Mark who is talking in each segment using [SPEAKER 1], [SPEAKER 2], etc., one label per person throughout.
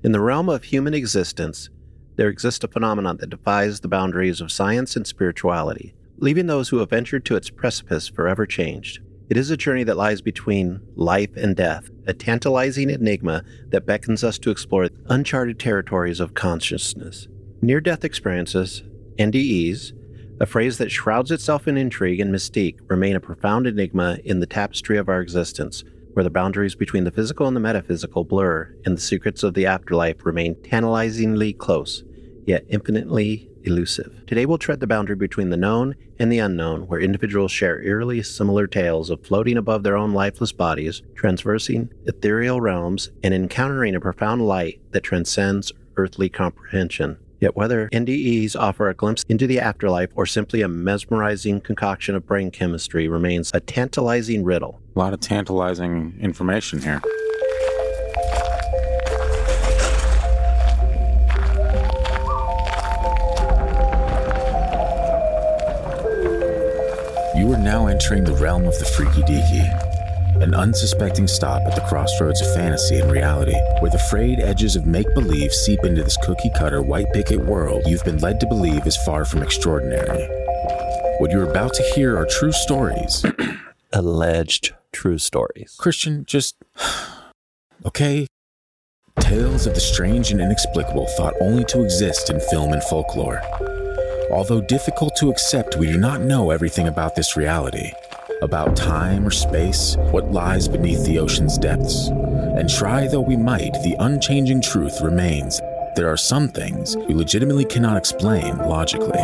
[SPEAKER 1] In the realm of human existence, there exists a phenomenon that defies the boundaries of science and spirituality, leaving those who have ventured to its precipice forever changed. It is a journey that lies between life and death, a tantalizing enigma that beckons us to explore uncharted territories of consciousness. Near death experiences, NDEs, a phrase that shrouds itself in intrigue and mystique, remain a profound enigma in the tapestry of our existence, where the boundaries between the physical and the metaphysical blur and the secrets of the afterlife remain tantalizingly close, yet infinitely elusive. Today we'll tread the boundary between the known and the unknown, where individuals share eerily similar tales of floating above their own lifeless bodies, traversing ethereal realms, and encountering a profound light that transcends earthly comprehension. Yet, whether NDEs offer a glimpse into the afterlife or simply a mesmerizing concoction of brain chemistry remains a tantalizing riddle.
[SPEAKER 2] A lot of tantalizing information here.
[SPEAKER 3] You are now entering the realm of the freaky deaky, an unsuspecting stop at the crossroads of fantasy and reality, where the frayed edges of make believe seep into this cookie cutter white picket world you've been led to believe is far from extraordinary. What you're about to hear are true stories.
[SPEAKER 1] Alleged true stories.
[SPEAKER 3] Christian, just. okay? Tales of the strange and inexplicable thought only to exist in film and folklore. Although difficult to accept, we do not know everything about this reality, about time or space, what lies beneath the ocean's depths. And try though we might, the unchanging truth remains. There are some things we legitimately cannot explain logically.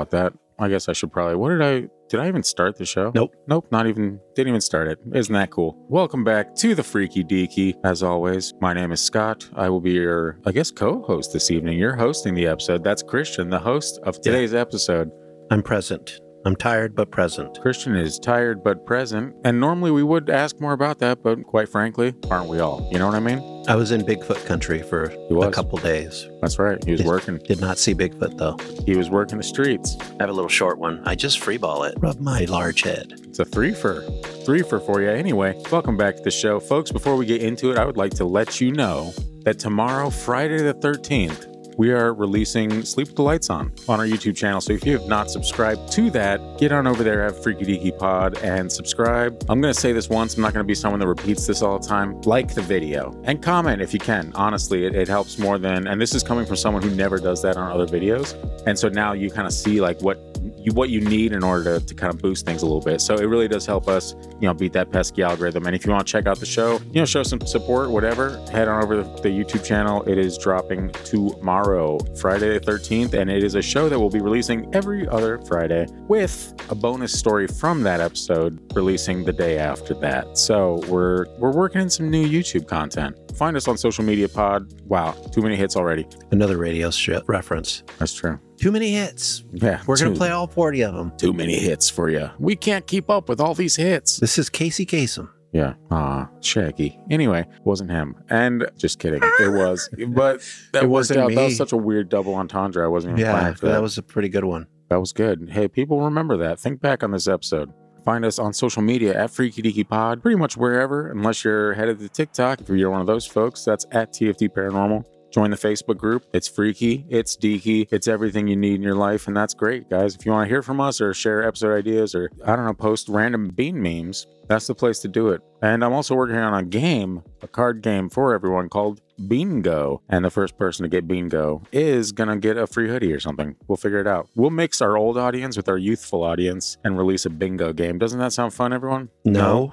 [SPEAKER 2] About that. I guess I should probably. What did I? Did I even start the show?
[SPEAKER 1] Nope.
[SPEAKER 2] Nope. Not even. Didn't even start it. Isn't that cool? Welcome back to the Freaky Deaky. As always, my name is Scott. I will be your, I guess, co-host this evening. You're hosting the episode. That's Christian, the host of today's episode.
[SPEAKER 1] I'm present. I'm tired but present.
[SPEAKER 2] Christian is tired but present, and normally we would ask more about that, but quite frankly, aren't we all? You know what I mean?
[SPEAKER 1] I was in Bigfoot country for a couple days.
[SPEAKER 2] That's right. He was
[SPEAKER 1] Yes.
[SPEAKER 2] working.
[SPEAKER 1] Did not see Bigfoot though.
[SPEAKER 2] He was working the streets.
[SPEAKER 1] I have a little short one. I just freeball it. Rub my large head.
[SPEAKER 2] It's a three for three for for you. Anyway, welcome back to the show, folks. Before we get into it, I would like to let you know that tomorrow, Friday the thirteenth, we are releasing Sleep with the Lights On on our YouTube channel. So if you have not subscribed to that, get on over there at Freaky Deaky Pod and subscribe. I'm going to say this once. I'm not going to be someone that repeats this all the time. Like the video and comment if you can. Honestly, it, it helps more than, and this is coming from someone who never does that on other videos. And so now you kind of see like what you what you need in order to, to kind of boost things a little bit. So it really does help us, you know, beat that pesky algorithm. And if you want to check out the show, you know, show some support, whatever, head on over to the YouTube channel. It is dropping tomorrow, Friday the 13th, and it is a show that we'll be releasing every other Friday with a bonus story from that episode releasing the day after that. So we're we're working in some new YouTube content. Find us on social media pod. Wow, too many hits already.
[SPEAKER 1] Another radio shit reference.
[SPEAKER 2] That's true.
[SPEAKER 1] Too many hits.
[SPEAKER 2] Yeah,
[SPEAKER 1] We're going to play all 40 of them.
[SPEAKER 2] too many hits for you. We can't keep up with all these hits.
[SPEAKER 1] This is Casey Kasem.
[SPEAKER 2] Yeah. Ah, Shaggy. Anyway, wasn't him. And just kidding. It was. But that
[SPEAKER 1] It wasn't
[SPEAKER 2] out. That was such a weird double entendre. I wasn't even
[SPEAKER 1] Yeah,
[SPEAKER 2] planning for
[SPEAKER 1] that.
[SPEAKER 2] that.
[SPEAKER 1] was a pretty good one.
[SPEAKER 2] that was good. Hey, people remember that. Think back on this episode. Find us on social media at Freaky Deaky Pod, pretty much wherever, unless you're headed to TikTok. If you're one of those folks, that's at TFD Paranormal. Join the Facebook group. It's freaky, it's deaky, it's everything you need in your life, and that's great, guys. If you want to hear from us or share episode ideas or I don't know, post random bean memes, that's the place to do it. And I'm also working on a game, a card game for everyone called Bingo. And the first person to get Bingo is gonna get a free hoodie or something. We'll figure it out. We'll mix our old audience with our youthful audience and release a bingo game. Doesn't that sound fun, everyone?
[SPEAKER 1] No.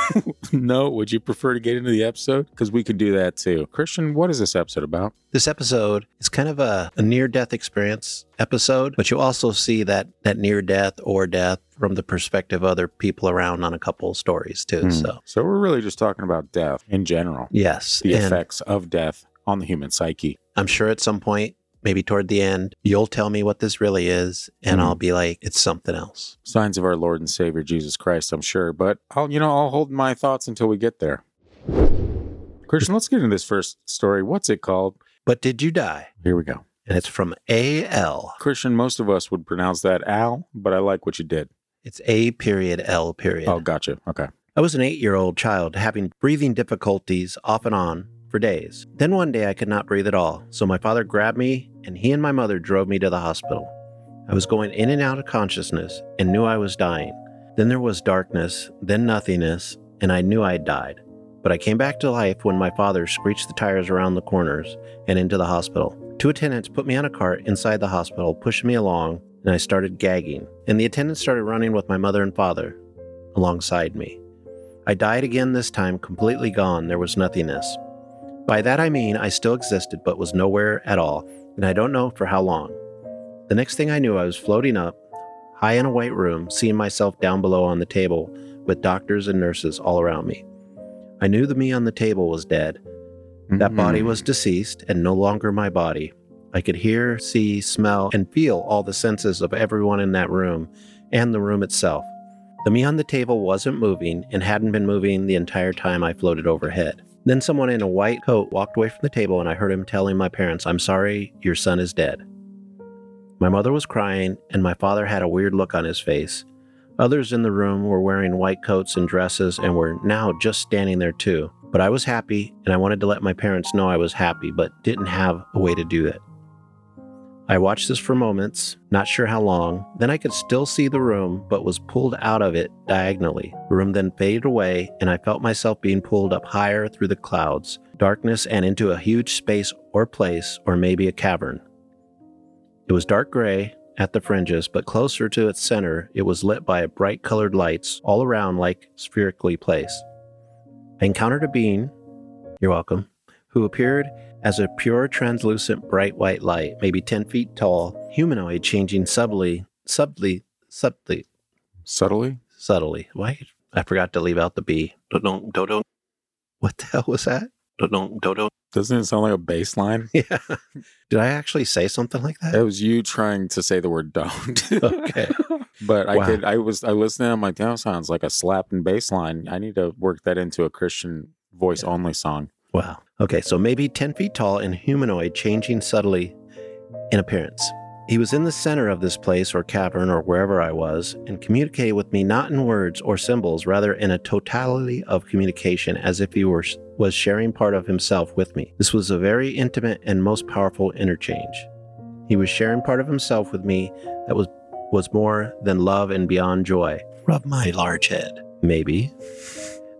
[SPEAKER 2] no. Would you prefer to get into the episode? Because we could do that too. Christian, what is this episode about?
[SPEAKER 1] This episode is kind of a, a near death experience episode, but you also see that, that near death or death from the perspective of other people around on a couple of stories too.
[SPEAKER 2] Hmm.
[SPEAKER 1] So,
[SPEAKER 2] So we're really just talking about death in general,
[SPEAKER 1] yes.
[SPEAKER 2] the
[SPEAKER 1] and
[SPEAKER 2] effects of death on the human psyche.
[SPEAKER 1] I'm sure at some point maybe toward the end, you'll tell me what this really is, and
[SPEAKER 2] Mhm.
[SPEAKER 1] I'll be like, it's something else.
[SPEAKER 2] Signs of our Lord and Savior Jesus Christ, I'm sure. But I'll, you know, I'll hold my thoughts until we get there. Christian, let's get into this first story. What's it called?
[SPEAKER 1] But did you die?
[SPEAKER 2] Here we go.
[SPEAKER 1] And it's from AL.
[SPEAKER 2] Christian, most of us would pronounce that Al, but I like what you did.
[SPEAKER 1] It's A period L period.
[SPEAKER 2] Oh, gotcha. Okay.
[SPEAKER 1] I was an eight year old child having breathing difficulties off and on for days. Then one day I could not breathe at all, so my father grabbed me and he and my mother drove me to the hospital. I was going in and out of consciousness and knew I was dying. Then there was darkness, then nothingness, and I knew I had died. But I came back to life when my father screeched the tires around the corners and into the hospital. Two attendants put me on a cart inside the hospital, pushed me along, and I started gagging. And the attendants started running with my mother and father alongside me. I died again this time, completely gone. There was nothingness. By that I mean I still existed, but was nowhere at all, and I don't know for how long. The next thing I knew, I was floating up, high in a white room, seeing myself down below on the table with doctors and nurses all around me. I knew the me on the table was dead. That body
[SPEAKER 2] Mm.
[SPEAKER 1] was deceased and no longer my body. I could hear, see, smell, and feel all the senses of everyone in that room and the room itself. The me on the table wasn't moving and hadn't been moving the entire time I floated overhead. Then someone in a white coat walked away from the table and I heard him telling my parents, I'm sorry, your son is dead. My mother was crying and my father had a weird look on his face. Others in the room were wearing white coats and dresses and were now just standing there too. But I was happy and I wanted to let my parents know I was happy, but didn't have a way to do it. I watched this for moments, not sure how long. Then I could still see the room, but was pulled out of it diagonally. The room then faded away, and I felt myself being pulled up higher through the clouds, darkness, and into a huge space or place, or maybe a cavern. It was dark gray at the fringes, but closer to its center, it was lit by bright colored lights all around like spherically placed. I encountered a being, you're welcome, who appeared as a pure translucent bright white light, maybe 10 feet tall, humanoid changing subtly, subtly, subtly,
[SPEAKER 2] Subtly?
[SPEAKER 1] subtly. Why? I forgot to leave out the B. Don't, don't, don't. What the hell was that? Don't, don't, don't.
[SPEAKER 2] Doesn't it sound like a bass line?
[SPEAKER 1] Yeah. Did I actually say something like
[SPEAKER 2] That
[SPEAKER 1] It
[SPEAKER 2] was you trying to say the word don't.
[SPEAKER 1] Okay.
[SPEAKER 2] but I
[SPEAKER 1] Wow.
[SPEAKER 2] could I was I listened I'm like, that sounds like a slapping bass line. I need to work that into a Christian voice only song.
[SPEAKER 1] Wow. Okay, so maybe 10 feet tall and humanoid, changing subtly in appearance. He was in the center of this place or cavern or wherever I was and communicated with me not in words or symbols, rather in a totality of communication as if he were, was sharing part of himself with me. This was a very intimate and most powerful interchange. He was sharing part of himself with me that was was more than love and beyond joy. Rub my large head. Maybe.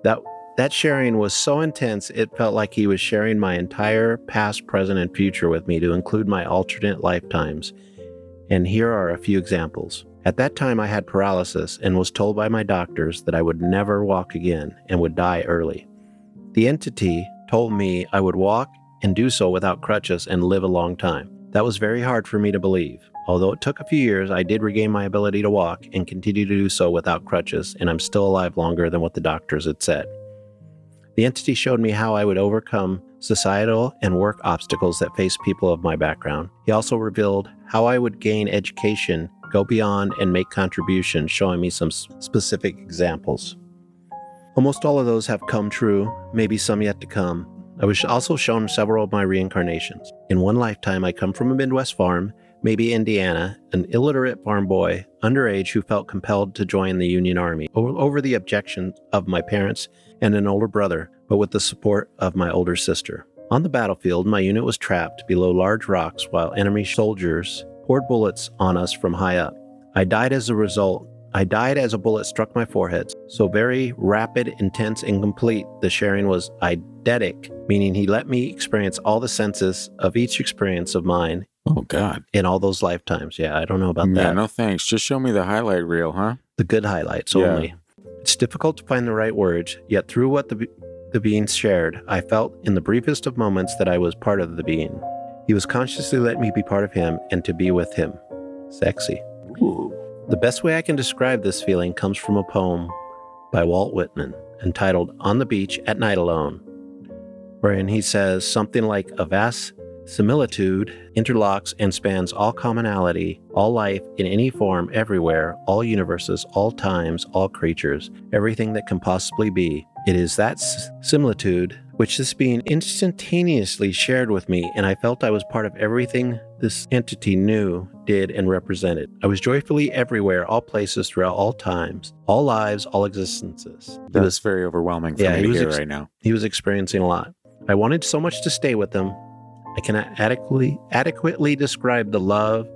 [SPEAKER 1] That that sharing was so intense, it felt like he was sharing my entire past, present, and future with me to include my alternate lifetimes. And here are a few examples. At that time, I had paralysis and was told by my doctors that I would never walk again and would die early. The entity told me I would walk and do so without crutches and live a long time. That was very hard for me to believe. Although it took a few years, I did regain my ability to walk and continue to do so without crutches, and I'm still alive longer than what the doctors had said. The entity showed me how I would overcome societal and work obstacles that face people of my background. He also revealed how I would gain education, go beyond, and make contributions, showing me some specific examples. Almost all of those have come true, maybe some yet to come. I was also shown several of my reincarnations. In one lifetime, I come from a Midwest farm, maybe Indiana, an illiterate farm boy, underage who felt compelled to join the Union Army over the objections of my parents and an older brother, but with the support of my older sister. On the battlefield, my unit was trapped below large rocks while enemy soldiers poured bullets on us from high up. I died as a result. I died as a bullet struck my forehead. So very rapid, intense, and complete, the sharing was eidetic, meaning he let me experience all the senses of each experience of mine
[SPEAKER 2] Oh God.
[SPEAKER 1] in all those lifetimes. Yeah, I don't know about that.
[SPEAKER 2] Yeah,
[SPEAKER 1] that.
[SPEAKER 2] no thanks. Just show me the highlight reel, huh?
[SPEAKER 1] the good highlights
[SPEAKER 2] Yeah.
[SPEAKER 1] only. It's difficult to find the right words, yet through what the, the being shared, I felt in the briefest of moments that I was part of the being. He was consciously letting me be part of him and to be with him. Sexy. The best way I can describe this feeling comes from a poem by Walt Whitman entitled On the Beach at Night Alone, wherein he says something like a vast similitude interlocks and spans all commonality, all life in any form, everywhere, all universes, all times, all creatures, everything that can possibly be. It is that s- similitude which this being instantaneously shared with me, and I felt I was part of everything this entity knew, did, and represented. I was joyfully everywhere, all places, throughout all times, all lives, all existences.
[SPEAKER 2] That's
[SPEAKER 1] was,
[SPEAKER 2] very overwhelming for
[SPEAKER 1] Yeah,
[SPEAKER 2] me to hear
[SPEAKER 1] ex-
[SPEAKER 2] right now.
[SPEAKER 1] he was experiencing a lot. I wanted so much to stay with him. I cannot adequately adequately describe the love,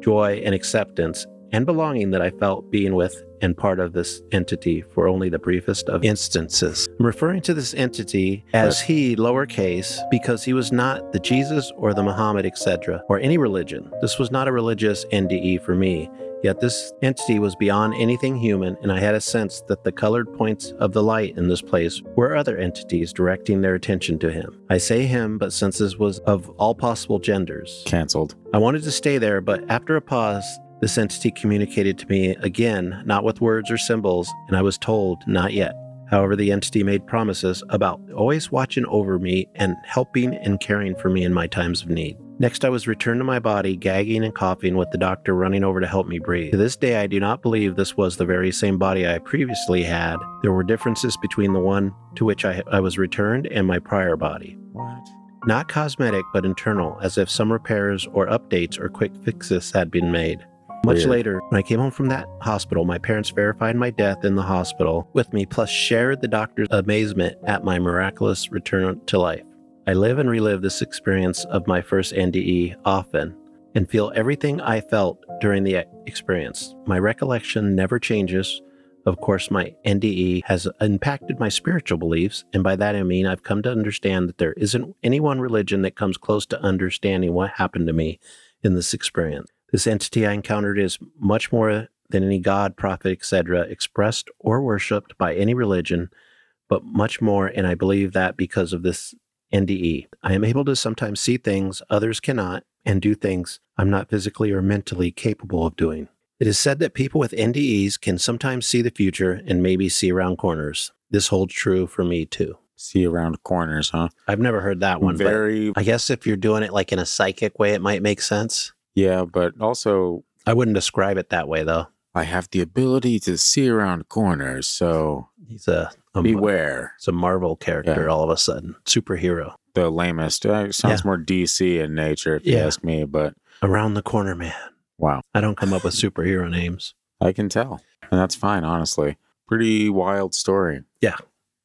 [SPEAKER 1] joy, and acceptance and belonging that I felt being with and part of this entity for only the briefest of instances. I'm referring to this entity as he, lowercase, because he was not the Jesus or the Muhammad, etc., or any religion. This was not a religious NDE for me. Yet this entity was beyond anything human, and I had a sense that the colored points of the light in this place were other entities directing their attention to him. I say him, but since this was of all possible genders,
[SPEAKER 2] Cancelled.
[SPEAKER 1] I wanted to stay there, but after a pause, this entity communicated to me again, not with words or symbols, and I was told, not yet. However, the entity made promises about always watching over me and helping and caring for me in my times of need. Next, I was returned to my body, gagging and coughing, with the doctor running over to help me breathe. To this day, I do not believe this was the very same body I previously had. There were differences between the one to which I, I was returned and my prior body
[SPEAKER 2] What?
[SPEAKER 1] not cosmetic but internal, as if some repairs or updates or quick fixes had been made. Much
[SPEAKER 2] Weird.
[SPEAKER 1] later, when I came home from that hospital, my parents verified my death in the hospital with me, plus shared the doctor's amazement at my miraculous return to life. I live and relive this experience of my first NDE often and feel everything I felt during the experience. My recollection never changes. Of course, my NDE has impacted my spiritual beliefs, and by that I mean I've come to understand that there isn't any one religion that comes close to understanding what happened to me in this experience. This entity I encountered is much more than any god, prophet, etc., expressed or worshipped by any religion, but much more, and I believe that because of this NDE. I am able to sometimes see things others cannot and do things I'm not physically or mentally capable of doing. It is said that people with NDEs can sometimes see the future and maybe see around corners. This holds true for me too.
[SPEAKER 2] See around corners, huh?
[SPEAKER 1] I've never heard that one, but
[SPEAKER 2] Very.
[SPEAKER 1] I guess if you're doing it like in a psychic way, it might make sense.
[SPEAKER 2] Yeah, but also
[SPEAKER 1] I wouldn't describe it that way though.
[SPEAKER 2] I have the ability to see around corners, so
[SPEAKER 1] He's a, a
[SPEAKER 2] beware.
[SPEAKER 1] it's a Marvel character
[SPEAKER 2] Yeah.
[SPEAKER 1] all of a sudden, superhero.
[SPEAKER 2] The lamest. Uh, it sounds
[SPEAKER 1] Yeah.
[SPEAKER 2] more DC in nature, if you ask me. But
[SPEAKER 1] Around the corner, man.
[SPEAKER 2] wow,
[SPEAKER 1] I don't come up with superhero names,
[SPEAKER 2] I can tell, and that's fine. Honestly, pretty wild story.
[SPEAKER 1] Yeah,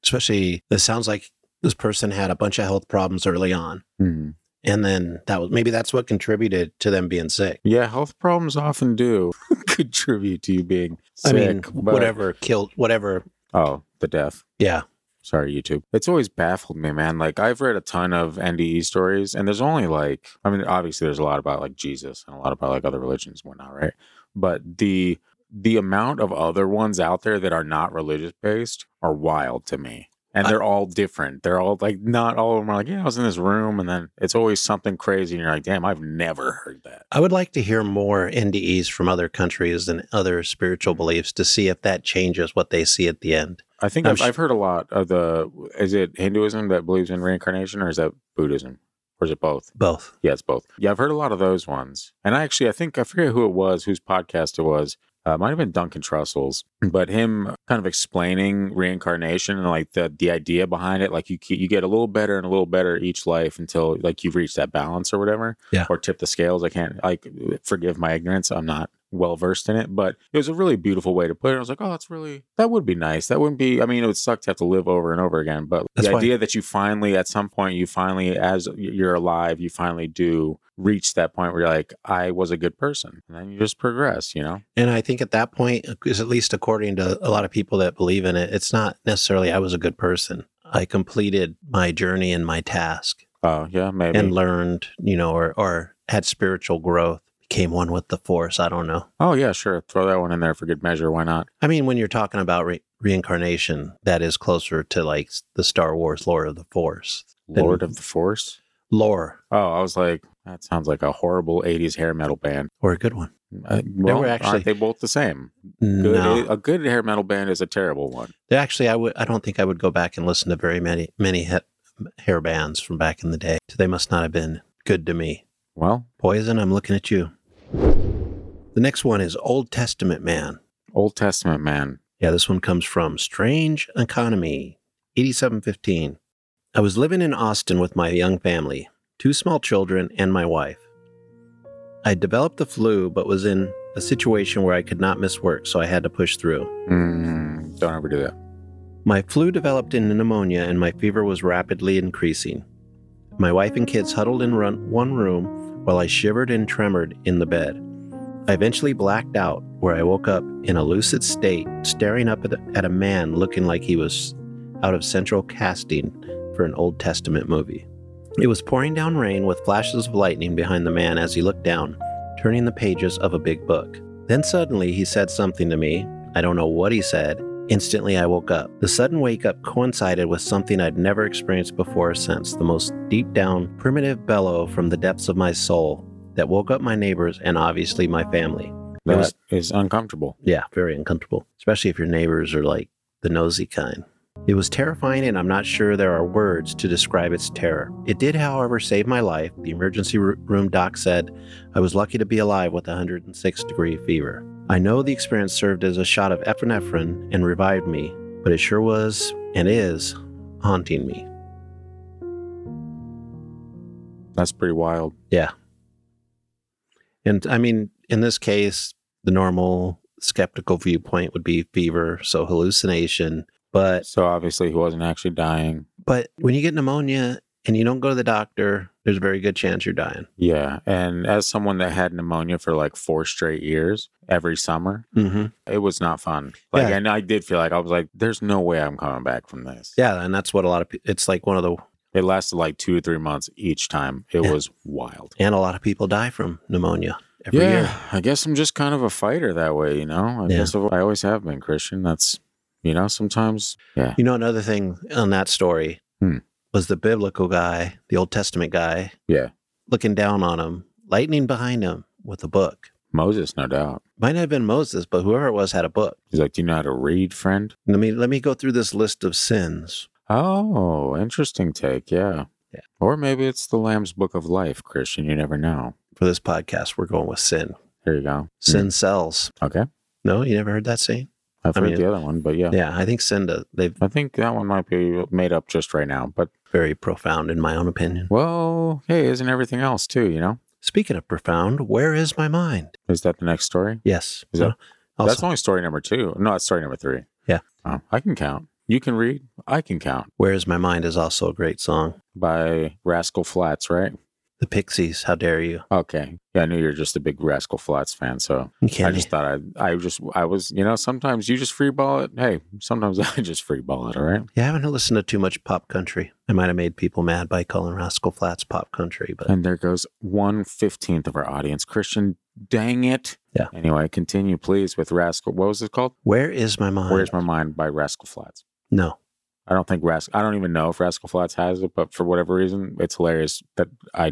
[SPEAKER 1] especially. This sounds like this person had a bunch of health problems early on,
[SPEAKER 2] Hmm.
[SPEAKER 1] And then that was maybe that's what contributed to them being sick.
[SPEAKER 2] Yeah, health problems often do contribute to you being sick.
[SPEAKER 1] I mean,
[SPEAKER 2] but-
[SPEAKER 1] whatever killed, whatever.
[SPEAKER 2] Oh, the death.
[SPEAKER 1] Yeah,
[SPEAKER 2] Sorry, YouTube. It's always baffled me, man. Like I've read a ton of NDE stories, and there's only like, I mean, obviously there's a lot about like Jesus and a lot about like other religions and whatnot, right? But the the amount of other ones out there that are not religious based are wild to me. And
[SPEAKER 1] I-
[SPEAKER 2] they're all different. They're all like not all of them are like, yeah, I was in this room, and then it's always something crazy, and you're like, damn, I've never heard that.
[SPEAKER 1] I would like to hear more NDEs from other countries and other spiritual beliefs to see if that changes what they see at the end.
[SPEAKER 2] I think I've,
[SPEAKER 1] sh-
[SPEAKER 2] I've heard a lot of the. Is it Hinduism that believes in reincarnation, or is that Buddhism, or is it both?
[SPEAKER 1] Both.
[SPEAKER 2] Yeah, it's both. Yeah, I've heard a lot of those ones. And I actually, I think, I forget who it was, whose podcast it was. Uh, might have been Duncan Trussell's, but him kind of explaining reincarnation and like the the idea behind it. Like you you get a little better and a little better each life until like you've reached that balance or whatever.
[SPEAKER 1] Yeah.
[SPEAKER 2] Or tip the scales. I can't like forgive my ignorance. I'm not well versed in it, but it was a really beautiful way to put it. I was like, oh, that's really that would be nice. That wouldn't be. I mean, it would suck to have to live over and over again, but
[SPEAKER 1] That's
[SPEAKER 2] the
[SPEAKER 1] why-
[SPEAKER 2] idea that you finally, at some point, you finally, as you're alive, you finally do reach that point where you're like, I was a good person, and then you just progress. You know?
[SPEAKER 1] And I think at that point, uh, is at least according to a lot of people that believe in it, it's not necessarily I was a good person. I completed my journey and my task
[SPEAKER 2] Oh yeah, maybe.
[SPEAKER 1] and learned, you know, or, or had spiritual growth, became one with the force. I don't know.
[SPEAKER 2] oh yeah, sure. Throw that one in there for good measure. Why not?
[SPEAKER 1] I mean, when you're talking about re- reincarnation, that is closer to like the Star Wars lore of the force.
[SPEAKER 2] Lord of the Force.
[SPEAKER 1] Lore,
[SPEAKER 2] Oh, I was like, that sounds like a horrible '80s hair metal band.
[SPEAKER 1] or a good one.
[SPEAKER 2] Uh, well,
[SPEAKER 1] were actually-
[SPEAKER 2] aren't they both the same? Good,
[SPEAKER 1] No,
[SPEAKER 2] A good hair metal band is a terrible one.
[SPEAKER 1] actually, I would. I don't think I would go back and listen to very many many he- hair bands from back in the day. They must not have been good to me.
[SPEAKER 2] Well,
[SPEAKER 1] Poison, I'm looking at you. The next one is Old Testament Man.
[SPEAKER 2] Old Testament man.
[SPEAKER 1] Yeah, this one comes from Strange Economy, 8715. I was living in Austin with my young family, two small children, and my wife. I developed the flu, but was in a situation where I could not miss work, so I had to push through.
[SPEAKER 2] Mm, don't ever do that.
[SPEAKER 1] My flu developed into pneumonia, and my fever was rapidly increasing. My wife and kids huddled in run- one room while I shivered and tremored in the bed. I eventually blacked out, where I woke up in a lucid state, staring up at at a man looking like he was out of central casting for an Old Testament movie. It was pouring down rain with flashes of lightning behind the man as he looked down, turning the pages of a big book. Then suddenly he said something to me. I don't know what he said. Instantly, I woke up. The sudden wake up coincided with something I'd never experienced before or since the most deep down, primitive bellow from the depths of my soul that woke up my neighbors and obviously my family.
[SPEAKER 2] That
[SPEAKER 1] was-
[SPEAKER 2] is uncomfortable.
[SPEAKER 1] Yeah, very uncomfortable, especially if your neighbors are like the nosy kind. It was terrifying, and I'm not sure there are words to describe its terror. It did, however, save my life. The emergency room doc said I was lucky to be alive with a 106 degree fever. I know the experience served as a shot of epinephrine and revived me, but it sure was and is haunting me.
[SPEAKER 2] That's pretty wild.
[SPEAKER 1] Yeah. And I mean, in this case, the normal skeptical viewpoint would be fever, so hallucination. But
[SPEAKER 2] So obviously he wasn't actually dying.
[SPEAKER 1] but when you get pneumonia and you don't go to the doctor, there's a very good chance you're dying.
[SPEAKER 2] Yeah. And as someone that had pneumonia for like four straight years every summer,
[SPEAKER 1] Mm-hmm.
[SPEAKER 2] it was not fun. Like,
[SPEAKER 1] Yeah.
[SPEAKER 2] and I did feel like I was like, there's no way I'm coming back from this.
[SPEAKER 1] Yeah, and that's what a lot of people. It's like one of the
[SPEAKER 2] It lasted like two or three months each time. It
[SPEAKER 1] Yeah.
[SPEAKER 2] was wild.
[SPEAKER 1] and a lot of people die from pneumonia every
[SPEAKER 2] yeah,
[SPEAKER 1] year.
[SPEAKER 2] I guess I'm just kind of a fighter that way, you know. I
[SPEAKER 1] Yeah.
[SPEAKER 2] guess I always have been Christian. That's you know sometimes yeah
[SPEAKER 1] You know, another thing on that story
[SPEAKER 2] Hmm.
[SPEAKER 1] Was the biblical guy, the Old Testament guy,
[SPEAKER 2] yeah
[SPEAKER 1] looking down on him, lightning behind him with a book.
[SPEAKER 2] Moses, no doubt.
[SPEAKER 1] Might not have been Moses, but whoever it was had a book.
[SPEAKER 2] He's like, do you know how to read, friend?
[SPEAKER 1] Let me let me go through this list of sins.
[SPEAKER 2] Oh, interesting take. Yeah.
[SPEAKER 1] Yeah.
[SPEAKER 2] Or maybe it's the Lamb's Book of Life, Christian. You never know.
[SPEAKER 1] For this podcast, we're going with sin.
[SPEAKER 2] There you go.
[SPEAKER 1] Sin sells.
[SPEAKER 2] Mm. Okay.
[SPEAKER 1] No, you never heard that saying?
[SPEAKER 2] I've
[SPEAKER 1] I
[SPEAKER 2] heard
[SPEAKER 1] mean-
[SPEAKER 2] the other one, but yeah.
[SPEAKER 1] Yeah, I think sin does. They've
[SPEAKER 2] I think that one might be made up just right now. But
[SPEAKER 1] very profound in my own opinion.
[SPEAKER 2] well, hey, isn't everything else too? You know,
[SPEAKER 1] Speaking of profound, where is my mind?
[SPEAKER 2] is that the next story?
[SPEAKER 1] Yes.
[SPEAKER 2] Is that- uh,
[SPEAKER 1] also,
[SPEAKER 2] That's only story number two. No, that's story number three.
[SPEAKER 1] Yeah.
[SPEAKER 2] Oh, I can count. You can read. I can count.
[SPEAKER 1] Where is my mind is also a great song.
[SPEAKER 2] By Rascal Flatts, right?
[SPEAKER 1] The Pixies, how dare you?
[SPEAKER 2] Okay. Yeah, I knew you're just a big Rascal Flatts fan, so
[SPEAKER 1] You
[SPEAKER 2] I just thought I, I just, I was, you know, sometimes you just free ball it. Hey, sometimes I just free ball it. All right.
[SPEAKER 1] Yeah, I haven't listened to too much pop country. I might have made people mad by calling Rascal Flatts pop country, but
[SPEAKER 2] And there goes one fifteenth of our audience. Christian, dang it.
[SPEAKER 1] Yeah.
[SPEAKER 2] Anyway, continue, please, with Rascal. What was it called?
[SPEAKER 1] where is my mind?
[SPEAKER 2] Where's My Mind by Rascal Flatts.
[SPEAKER 1] No.
[SPEAKER 2] I don't think Rascal, I don't even know if Rascal Flatts has it, but for whatever reason, it's hilarious that I,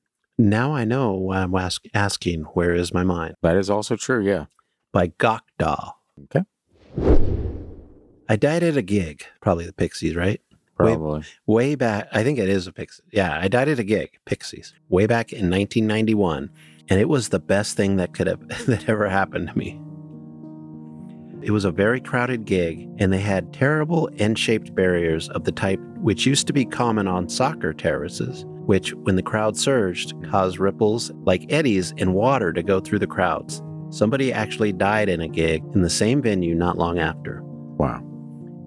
[SPEAKER 1] Now I know why I'm ask, asking where is my mind
[SPEAKER 2] That is also true. Yeah.
[SPEAKER 1] by Gokda.
[SPEAKER 2] Okay.
[SPEAKER 1] I died at a gig, probably the Pixies, right?
[SPEAKER 2] Probably.
[SPEAKER 1] way back i think it is a pixie yeah i died at a gig pixies way back in 1991 and it was the best thing that could have that ever happened to me it was a very crowded gig and they had terrible n-shaped barriers of the type which used to be common on soccer terraces which when the crowd surged caused ripples like eddies in water to go through the crowds somebody actually died in a gig in the same venue not long after
[SPEAKER 2] Wow.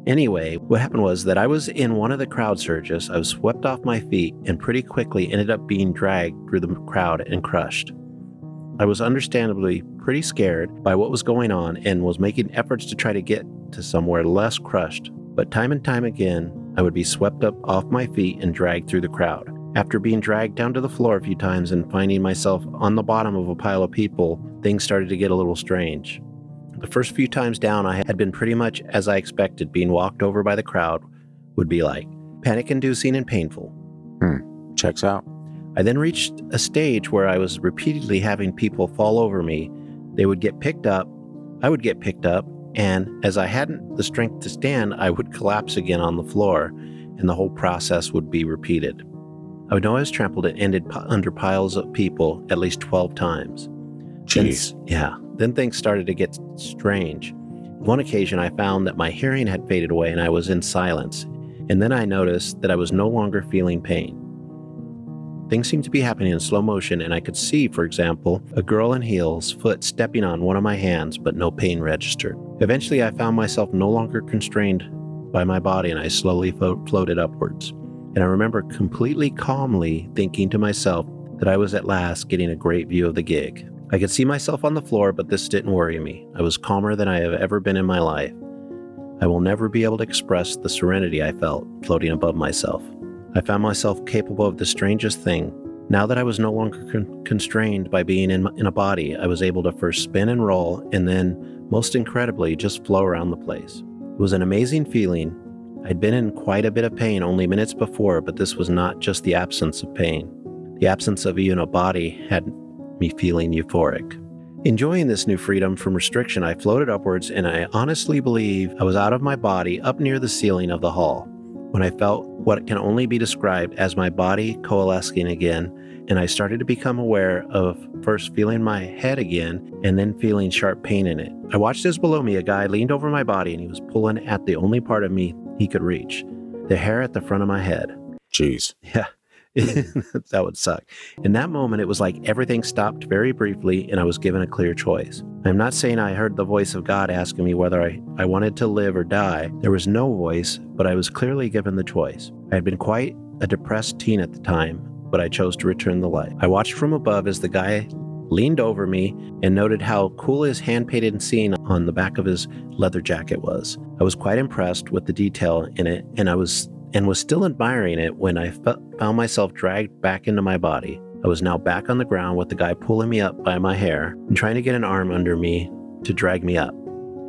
[SPEAKER 1] Anyway, what happened was that I was in one of the crowd surges. I was swept off my feet and pretty quickly ended up being dragged through the crowd and crushed. I was understandably pretty scared by what was going on and was making efforts to try to get to somewhere less crushed. But time and time again, I would be swept up off my feet and dragged through the crowd. After being dragged down to the floor a few times and finding myself on the bottom of a pile of people, things started to get a little strange. The first few times down, I had been pretty much as I expected being walked over by the crowd would be like panic inducing and painful.
[SPEAKER 2] Hmm, checks out.
[SPEAKER 1] I then reached a stage where I was repeatedly having people fall over me. They would get picked up, I would get picked up, and as I hadn't the strength to stand, I would collapse again on the floor, and the whole process would be repeated. Know trampled it ended pi- under piles of people at least 12 times. Then-
[SPEAKER 2] Jeez.
[SPEAKER 1] yeah. Then things started to get strange. One occasion, I found that my hearing had faded away and I was in silence. And then I noticed that I was no longer feeling pain. Things seemed to be happening in slow motion, and I could see, for example, a girl in heels, foot stepping on one of my hands, but no pain registered. Eventually, I found myself no longer constrained by my body and I slowly flo- floated upwards. And I remember completely calmly thinking to myself that I was at last getting a great view of the gig. I could see myself on the floor, but this didn't worry me. I was calmer than I have ever been in my life. I will never be able to express the serenity I felt floating above myself. I found myself capable of the strangest thing. Now that I was no longer con- constrained by being in, in a body, I was able to first spin and roll, and then, most incredibly, just flow around the place. It was an amazing feeling. I'd been in quite a bit of pain only minutes before, but this was not just the absence of pain. The absence of even a body had me feeling euphoric. Enjoying this new freedom from restriction, I floated upwards, and I honestly believe I was out of my body up near the ceiling of the hall when I felt what can only be described as my body coalescing again, and I started to become aware of first feeling my head again and then feeling sharp pain in it. I watched as below me a guy leaned over my body and he was pulling at the only part of me he could reach the hair at the front of my head.
[SPEAKER 2] Jeez.
[SPEAKER 1] Yeah. that would suck. In that moment, it was like everything stopped very briefly and I was given a clear choice. I'm not saying I heard the voice of God asking me whether I, I wanted to live or die. There was no voice, but I was clearly given the choice. I had been quite a depressed teen at the time, but I chose to return the light. I watched from above as the guy leaned over me and noted how cool his hand painted scene on the back of his leather jacket was. I was quite impressed with the detail in it, and I was and was still admiring it when I found myself dragged back into my body. I was now back on the ground with the guy pulling me up by my hair and trying to get an arm under me to drag me up.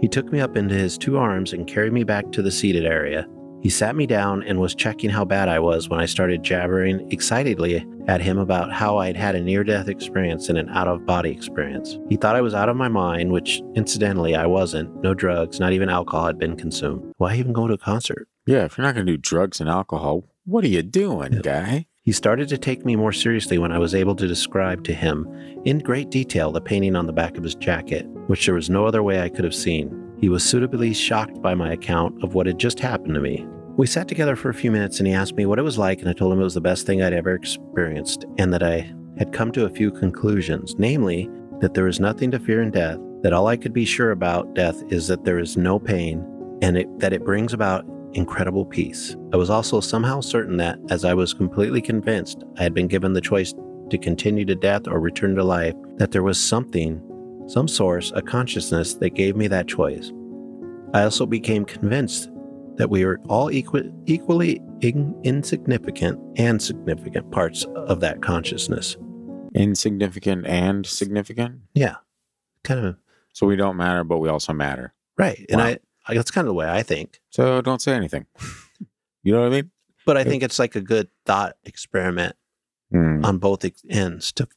[SPEAKER 1] He took me up into his two arms and carried me back to the seated area. He sat me down and was checking how bad I was when I started jabbering excitedly at him about how I'd had a near death experience and an out of body experience. He thought I was out of my mind, which incidentally I wasn't. No drugs, not even alcohol had been consumed. Why even go to a concert?
[SPEAKER 2] Yeah, if you're not going to do drugs and alcohol, what are you doing,
[SPEAKER 1] Yeah.
[SPEAKER 2] guy?
[SPEAKER 1] He started to take me more seriously when I was able to describe to him in great detail the painting on the back of his jacket, which there was no other way I could have seen. He was suitably shocked by my account of what had just happened to me. We sat together for a few minutes and he asked me what it was like, and I told him it was the best thing I'd ever experienced and that I had come to a few conclusions, namely, that there is nothing to fear in death, that all I could be sure about death is that there is no pain, and it, that it brings about incredible peace. I was also somehow certain that, as I was completely convinced I had been given the choice to continue to death or return to life, that there was something, some source, a consciousness that gave me that choice. I also became convinced that we are all equi- equally in- insignificant and significant parts of that consciousness.
[SPEAKER 2] Insignificant and significant.
[SPEAKER 1] Yeah, kind of
[SPEAKER 2] So we don't matter, but we also matter.
[SPEAKER 1] right. And I, I, that's kind of the way I think.
[SPEAKER 2] So don't say anything. you know what I mean?
[SPEAKER 1] But I think it's like a good thought experiment
[SPEAKER 2] Hmm.
[SPEAKER 1] on both ends to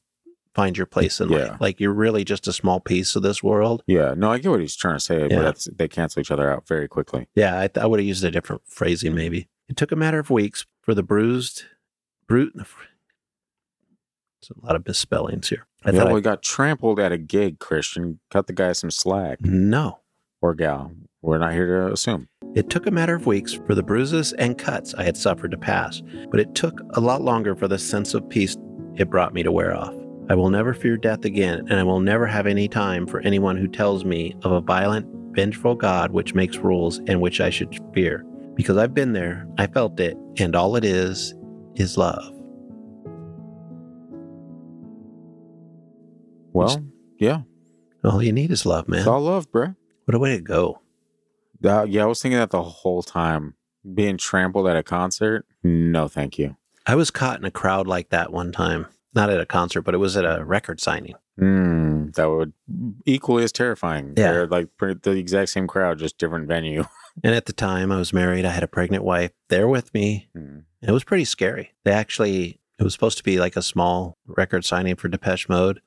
[SPEAKER 1] find your place in
[SPEAKER 2] Yeah.
[SPEAKER 1] life. Like you're really just a small piece of this world.
[SPEAKER 2] Yeah, no, I get what he's trying to say,
[SPEAKER 1] Yeah.
[SPEAKER 2] but that's, they cancel each other out very quickly.
[SPEAKER 1] Yeah, I, th- I would have used a different phrasing maybe. It took a matter of weeks for the bruised, brute. It's a lot of misspellings here. I
[SPEAKER 2] yeah,
[SPEAKER 1] thought I,
[SPEAKER 2] we got trampled at a gig, Christian. Cut the guy some slack
[SPEAKER 1] no.
[SPEAKER 2] or gal. We're not here to assume.
[SPEAKER 1] It took a matter of weeks for the bruises and cuts I had suffered to pass, but it took a lot longer for the sense of peace it brought me to wear off. I will never fear death again, and I will never have any time for anyone who tells me of a violent, vengeful God which makes rules and which I should fear. Because I've been there, I felt it, and all it is, is love.
[SPEAKER 2] Well, yeah,
[SPEAKER 1] All you need is love, man.
[SPEAKER 2] it's all love, bruh.
[SPEAKER 1] What a way to go.
[SPEAKER 2] Uh, yeah, I was thinking that the whole time. Being trampled at a concert? No, thank you.
[SPEAKER 1] I was caught in a crowd like that one time. Not at a concert, but it was at a record signing.
[SPEAKER 2] Mm, that would equally as terrifying.
[SPEAKER 1] Yeah.
[SPEAKER 2] They're like the exact same crowd, just different venue.
[SPEAKER 1] And at the time, I was married. I had a pregnant wife there with me.
[SPEAKER 2] Mm.
[SPEAKER 1] It was pretty scary. They actually, it was supposed to be like a small record signing for Depeche Mode.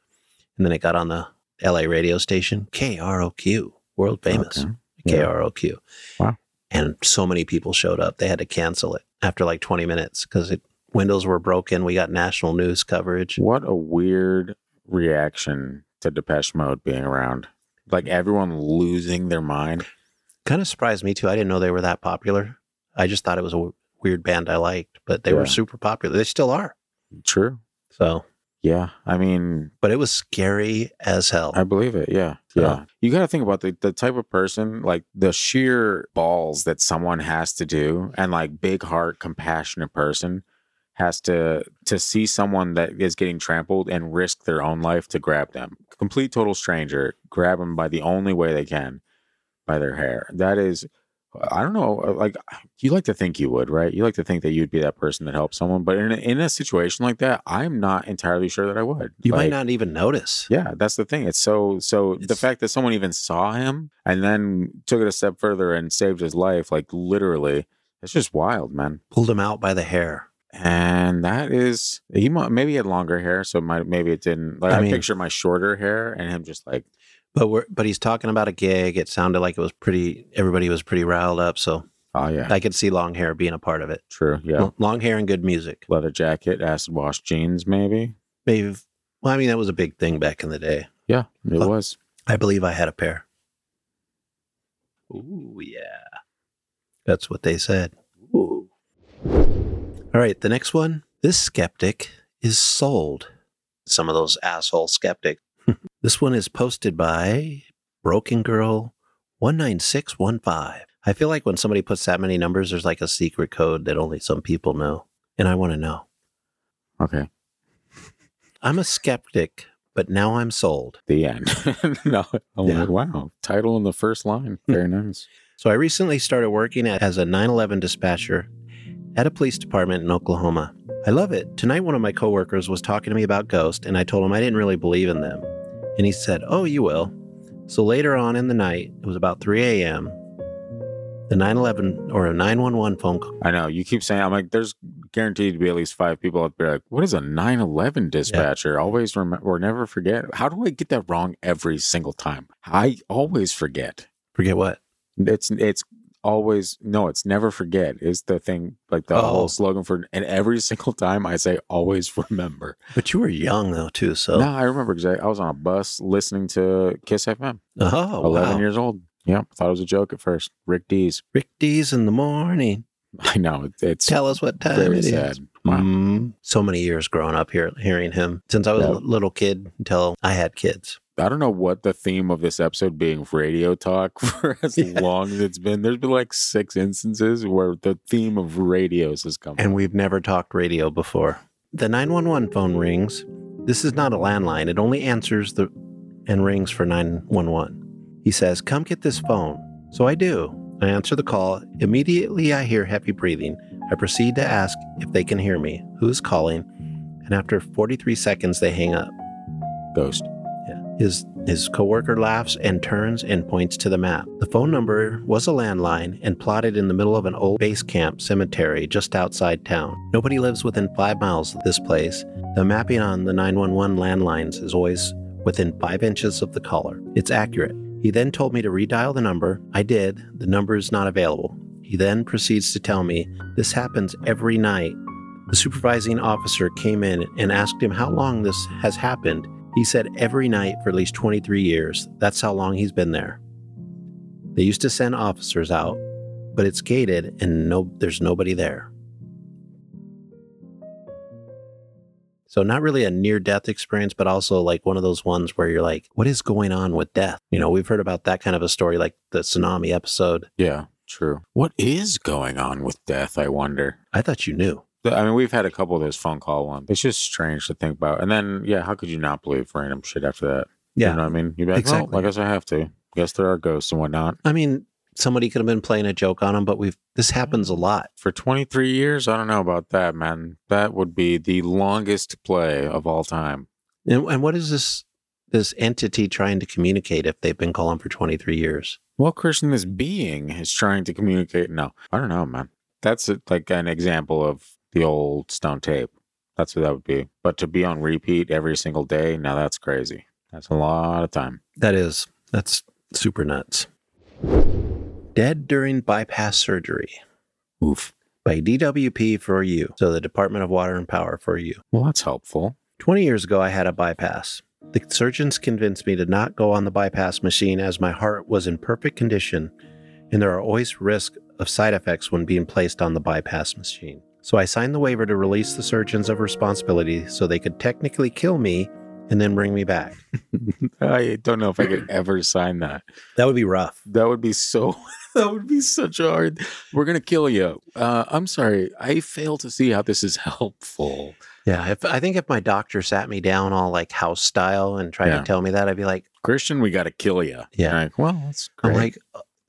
[SPEAKER 1] And then it got on the LA radio station, KROQ, world famous.
[SPEAKER 2] Okay. Yeah.
[SPEAKER 1] KROQ.
[SPEAKER 2] Wow.
[SPEAKER 1] And so many people showed up. They had to cancel it after like 20 minutes because it windows were broken. We got national news coverage.
[SPEAKER 2] What a weird reaction to Depeche Mode being around. Like everyone losing their mind.
[SPEAKER 1] Kind of surprised me too. I didn't know they were that popular. I just thought it was a w- weird band I liked, but they
[SPEAKER 2] Yeah.
[SPEAKER 1] were super popular. They still are.
[SPEAKER 2] True.
[SPEAKER 1] So,
[SPEAKER 2] Yeah. I mean,
[SPEAKER 1] but it was scary as hell.
[SPEAKER 2] I believe it. Yeah. Yeah. You got to think about the, the type of person, like the sheer balls that someone has to do, and like big heart, compassionate person has to to see someone that is getting trampled and risk their own life to grab them. Complete total stranger, grab them by the only way they can, by their hair. That is. I don't know. uh, Like you like to think you would, right? You like to think that you'd be that person that helps someone, but in a, in a situation like that, I'm not entirely sure that I would.
[SPEAKER 1] you might not even notice.
[SPEAKER 2] yeah, that's the thing. It's so so the fact that someone even saw him and then took it a step further and saved his life, like literally, it's just wild, man.
[SPEAKER 1] Pulled him out by the hair.
[SPEAKER 2] And that is he might maybe he had longer hair, so might maybe it didn't. Like
[SPEAKER 1] I
[SPEAKER 2] I,
[SPEAKER 1] mean-
[SPEAKER 2] picture my shorter hair and him just like
[SPEAKER 1] But we're but he's talking about a gig. It sounded like it was pretty. Everybody was pretty riled up. So
[SPEAKER 2] oh yeah,
[SPEAKER 1] I could see long hair being a part of it.
[SPEAKER 2] true, yeah,
[SPEAKER 1] L- Long hair and good music.
[SPEAKER 2] leather jacket, acid wash jeans, maybe.
[SPEAKER 1] Maybe. Well, I mean, that was a big thing back in the day.
[SPEAKER 2] Yeah, it
[SPEAKER 1] Well-
[SPEAKER 2] was.
[SPEAKER 1] I believe I had a pair. Ooh, yeah. That's what they said. Ooh. All right, the next one. This skeptic is sold. Some of those asshole skeptics. this one is posted by Broken Girl 19615. I feel like when somebody puts that many numbers, there's like a secret code that only some people know. And I want to know.
[SPEAKER 2] Okay,
[SPEAKER 1] I'm a skeptic, but now I'm sold.
[SPEAKER 2] the end. no, I'm
[SPEAKER 1] Yeah.
[SPEAKER 2] wow, title in the first line, very nice.
[SPEAKER 1] So I recently started working at, as a 911 dispatcher at a police department in Oklahoma. I love it. Tonight, one of my coworkers was talking to me about ghosts, and I told him I didn't really believe in them. And he said, Oh, you will. So later on in the night, it was about 3 a.m., the 911 or a 911 phone call.
[SPEAKER 2] I know you keep saying I'm like there's guaranteed to be at least five people out there like what is a 911 dispatcher always remember or never forget how do I get that wrong every single time I always forget
[SPEAKER 1] Forget what?
[SPEAKER 2] it's it's always no it's never forget is the thing like the
[SPEAKER 1] Oh.
[SPEAKER 2] whole slogan for and every single time I say always remember
[SPEAKER 1] But you were young, though, too. So,
[SPEAKER 2] no I remember because I, I was on a bus listening to Kiss FM
[SPEAKER 1] oh,
[SPEAKER 2] 11
[SPEAKER 1] wow.
[SPEAKER 2] years old yep thought it was a joke at first Rick Dees
[SPEAKER 1] Rick Dees in the morning.
[SPEAKER 2] I know it's
[SPEAKER 1] Tell us what time
[SPEAKER 2] very
[SPEAKER 1] it is.
[SPEAKER 2] sad wow
[SPEAKER 1] Mm. So many years growing up here, hearing him since I was
[SPEAKER 2] Yeah.
[SPEAKER 1] a little kid until I had kids.
[SPEAKER 2] I don't know what the theme of this episode being radio talk for as
[SPEAKER 1] Yeah.
[SPEAKER 2] long as it's been. There's been like six instances where the theme of radios has come.
[SPEAKER 1] And we've never talked radio before. The 911 phone rings. This is not a landline. It only answers the and rings for 911. He says, "Come get this phone." So I do. I answer the call. Immediately I hear heavy breathing. I proceed to ask if they can hear me. Who is calling? And after 43 seconds they hang up.
[SPEAKER 2] Ghost.
[SPEAKER 1] His his coworker laughs and turns and points to the map. The phone number was a landline and plotted in the middle of an old base camp cemetery just outside town. Nobody lives within five miles of this place. The mapping on the 911 landlines is always within five inches of the caller. It's accurate. He then told me to redial the number. I did. The number is not available. He then proceeds to tell me this happens every night. The supervising officer came in and asked him how long this has happened. He said every night for at least 23 years. That's how long he's been there. They used to send officers out, but it's gated and no there's nobody there. So not really a near death experience, but also like one of those ones where you're like, what is going on with death? You know, we've heard about that kind of a story like the tsunami episode.
[SPEAKER 2] Yeah, true. What is going on with death? I wonder.
[SPEAKER 1] I thought you knew.
[SPEAKER 2] I mean, we've had a couple of those phone call ones. It's just strange to think about. And then, yeah, how could you not believe random shit after that?
[SPEAKER 1] Yeah.
[SPEAKER 2] You know what I mean? You'd be like,
[SPEAKER 1] Exactly.
[SPEAKER 2] well, I guess I have to. guess there are ghosts and whatnot.
[SPEAKER 1] I mean, somebody could have been playing a joke on him, but we've this happens a lot.
[SPEAKER 2] For 23 years, I don't know about that, man. That would be the longest play of all time.
[SPEAKER 1] And, and what is this this entity trying to communicate if they've been calling for 23 years?
[SPEAKER 2] Well, Christian, this being is trying to communicate. No, I don't know, man. That's a, like an example of the old stone tape. That's what that would be. But to be on repeat every single day, now that's crazy. That's a lot of time.
[SPEAKER 1] That is that's super nuts. Dead during bypass surgery
[SPEAKER 2] Oof.
[SPEAKER 1] by DWP for you. So the Department of Water and Power for you.
[SPEAKER 2] Well, that's helpful.
[SPEAKER 1] 20 years ago, I had a bypass. The surgeons convinced me to not go on the bypass machine as my heart was in perfect condition, and there are always risks of side effects when being placed on the bypass machine. So I signed the waiver to release the surgeons of responsibility so they could technically kill me and then bring me back.
[SPEAKER 2] I don't know if I could ever sign that.
[SPEAKER 1] That would be rough.
[SPEAKER 2] That would be so. That would be such a hard. We're gonna kill you. Uh, I'm sorry. I fail to see how this is helpful.
[SPEAKER 1] Yeah, if I think if my doctor sat me down all like house style and tried
[SPEAKER 2] Yeah.
[SPEAKER 1] to tell me that, I'd be like,
[SPEAKER 2] Christian, we got to kill you.
[SPEAKER 1] Yeah.
[SPEAKER 2] Like, well, that's great.
[SPEAKER 1] I'm like,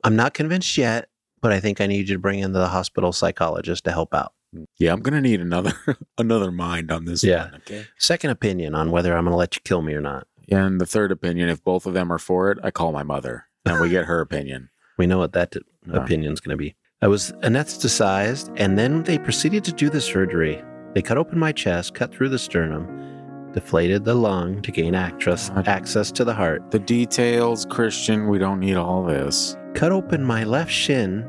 [SPEAKER 1] I'm not convinced yet, but I think I need you to bring in the hospital psychologist to help out.
[SPEAKER 2] Yeah, I'm gonna need another another mind on this
[SPEAKER 1] Yeah.
[SPEAKER 2] one. Okay.
[SPEAKER 1] Second opinion on whether I'm going to let you kill me or not.
[SPEAKER 2] And the third opinion, if both of them are for it, I call my mother and we get her opinion.
[SPEAKER 1] We know what that
[SPEAKER 2] Yeah.
[SPEAKER 1] opinion's going to be. I was anesthetized, and then they proceeded to do the surgery. They cut open my chest, cut through the sternum, deflated the lung to gain access, access to the heart,
[SPEAKER 2] The details, Christian, we don't need all this.
[SPEAKER 1] cut open my left shin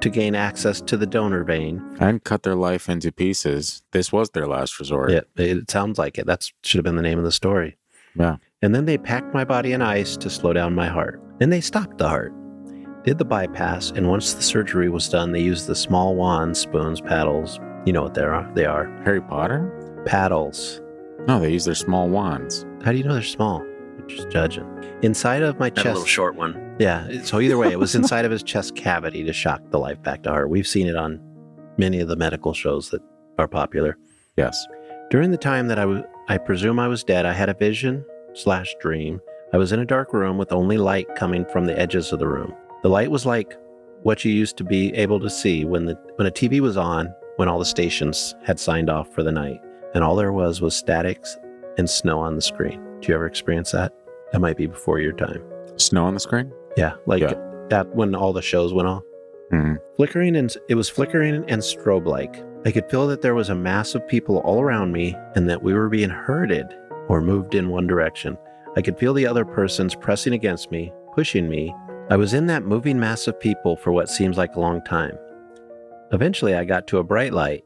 [SPEAKER 1] to gain access to the donor vein.
[SPEAKER 2] And cut their life into pieces. This was their last resort.
[SPEAKER 1] It, it sounds like it. That should have been the name of the story.
[SPEAKER 2] Yeah.
[SPEAKER 1] And then they packed my body in ice to slow down my heart. Then they stopped the heart, did the bypass, and once the surgery was done, they used the small wands, spoons, paddles. You know what they are? They are
[SPEAKER 2] Harry Potter?
[SPEAKER 1] paddles.
[SPEAKER 2] No, they use their small wands.
[SPEAKER 1] How do you know they're small? Just judging. Inside of my chest.
[SPEAKER 4] A little short one.
[SPEAKER 1] Yeah. So either way, it was inside of his chest cavity to shock the life back to heart. We've seen it on many of the medical shows that are popular.
[SPEAKER 2] Yes.
[SPEAKER 1] During the time that I was, I presume I was dead, I had a vision slash dream. I was in a dark room with only light coming from the edges of the room. The light was like what you used to be able to see when the when a TV was on, when all the stations had signed off for the night, and all there was was statics and snow on the screen. Do you ever experience that? That might be before your time.
[SPEAKER 2] Snow on the screen?
[SPEAKER 1] Yeah, like
[SPEAKER 2] Yeah.
[SPEAKER 1] that when all the shows went off.
[SPEAKER 2] hmm
[SPEAKER 1] Flickering and it was flickering and strobe like. I could feel that there was a mass of people all around me and that we were being herded or moved in one direction. I could feel the other persons pressing against me, pushing me. I was in that moving mass of people for what seems like a long time. Eventually, I got to a bright light,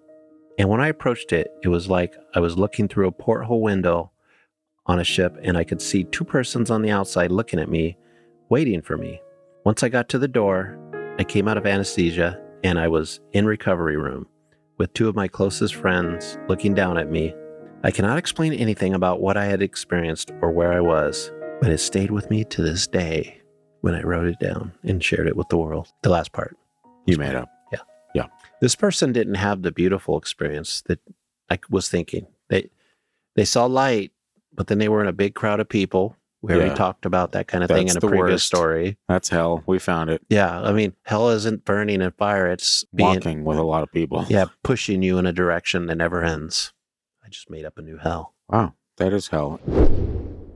[SPEAKER 1] and when I approached it, it was like I was looking through a porthole window on a ship, and I could see two persons on the outside looking at me, waiting for me. Once I got to the door, I came out of anesthesia and I was in recovery room with two of my closest friends looking down at me. I cannot explain anything about what I had experienced or where I was, but it stayed with me to this day when I wrote it down and shared it with the world. The last part.
[SPEAKER 2] You made up. Yeah. Yeah.
[SPEAKER 1] This person didn't have the beautiful experience that I was thinking. They they saw light, but then they were in a big crowd of people. We already
[SPEAKER 2] Yeah.
[SPEAKER 1] talked about that kind of thing in a previous
[SPEAKER 2] worst.
[SPEAKER 1] story.
[SPEAKER 2] That's hell. We found it.
[SPEAKER 1] Yeah, I mean, hell isn't burning in fire; it's being
[SPEAKER 2] Walking with a lot of people.
[SPEAKER 1] yeah, pushing you in a direction that never ends. I just made up a new hell.
[SPEAKER 2] Wow. That is hell.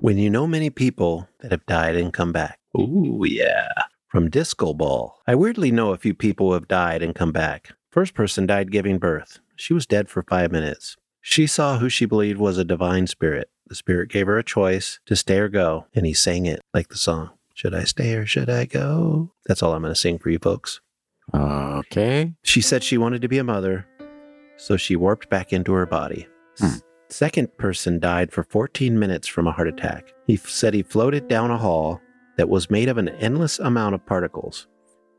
[SPEAKER 1] When you know many people that have died and come back. Ooh, yeah. From Disco Ball. I weirdly know a few people who have died and come back. First person died giving birth. She was dead for five minutes. She saw who she believed was a divine spirit. The spirit gave her a choice to stay or go, and he sang it like the song. Should I stay or should I go? That's all I'm going to sing for you folks.
[SPEAKER 2] Okay.
[SPEAKER 1] She said she wanted to be a mother, so she warped back into her body.
[SPEAKER 2] Hmm.
[SPEAKER 1] Second person died for 14 minutes from a heart attack. He f- said he floated down a hall that was made of an endless amount of particles.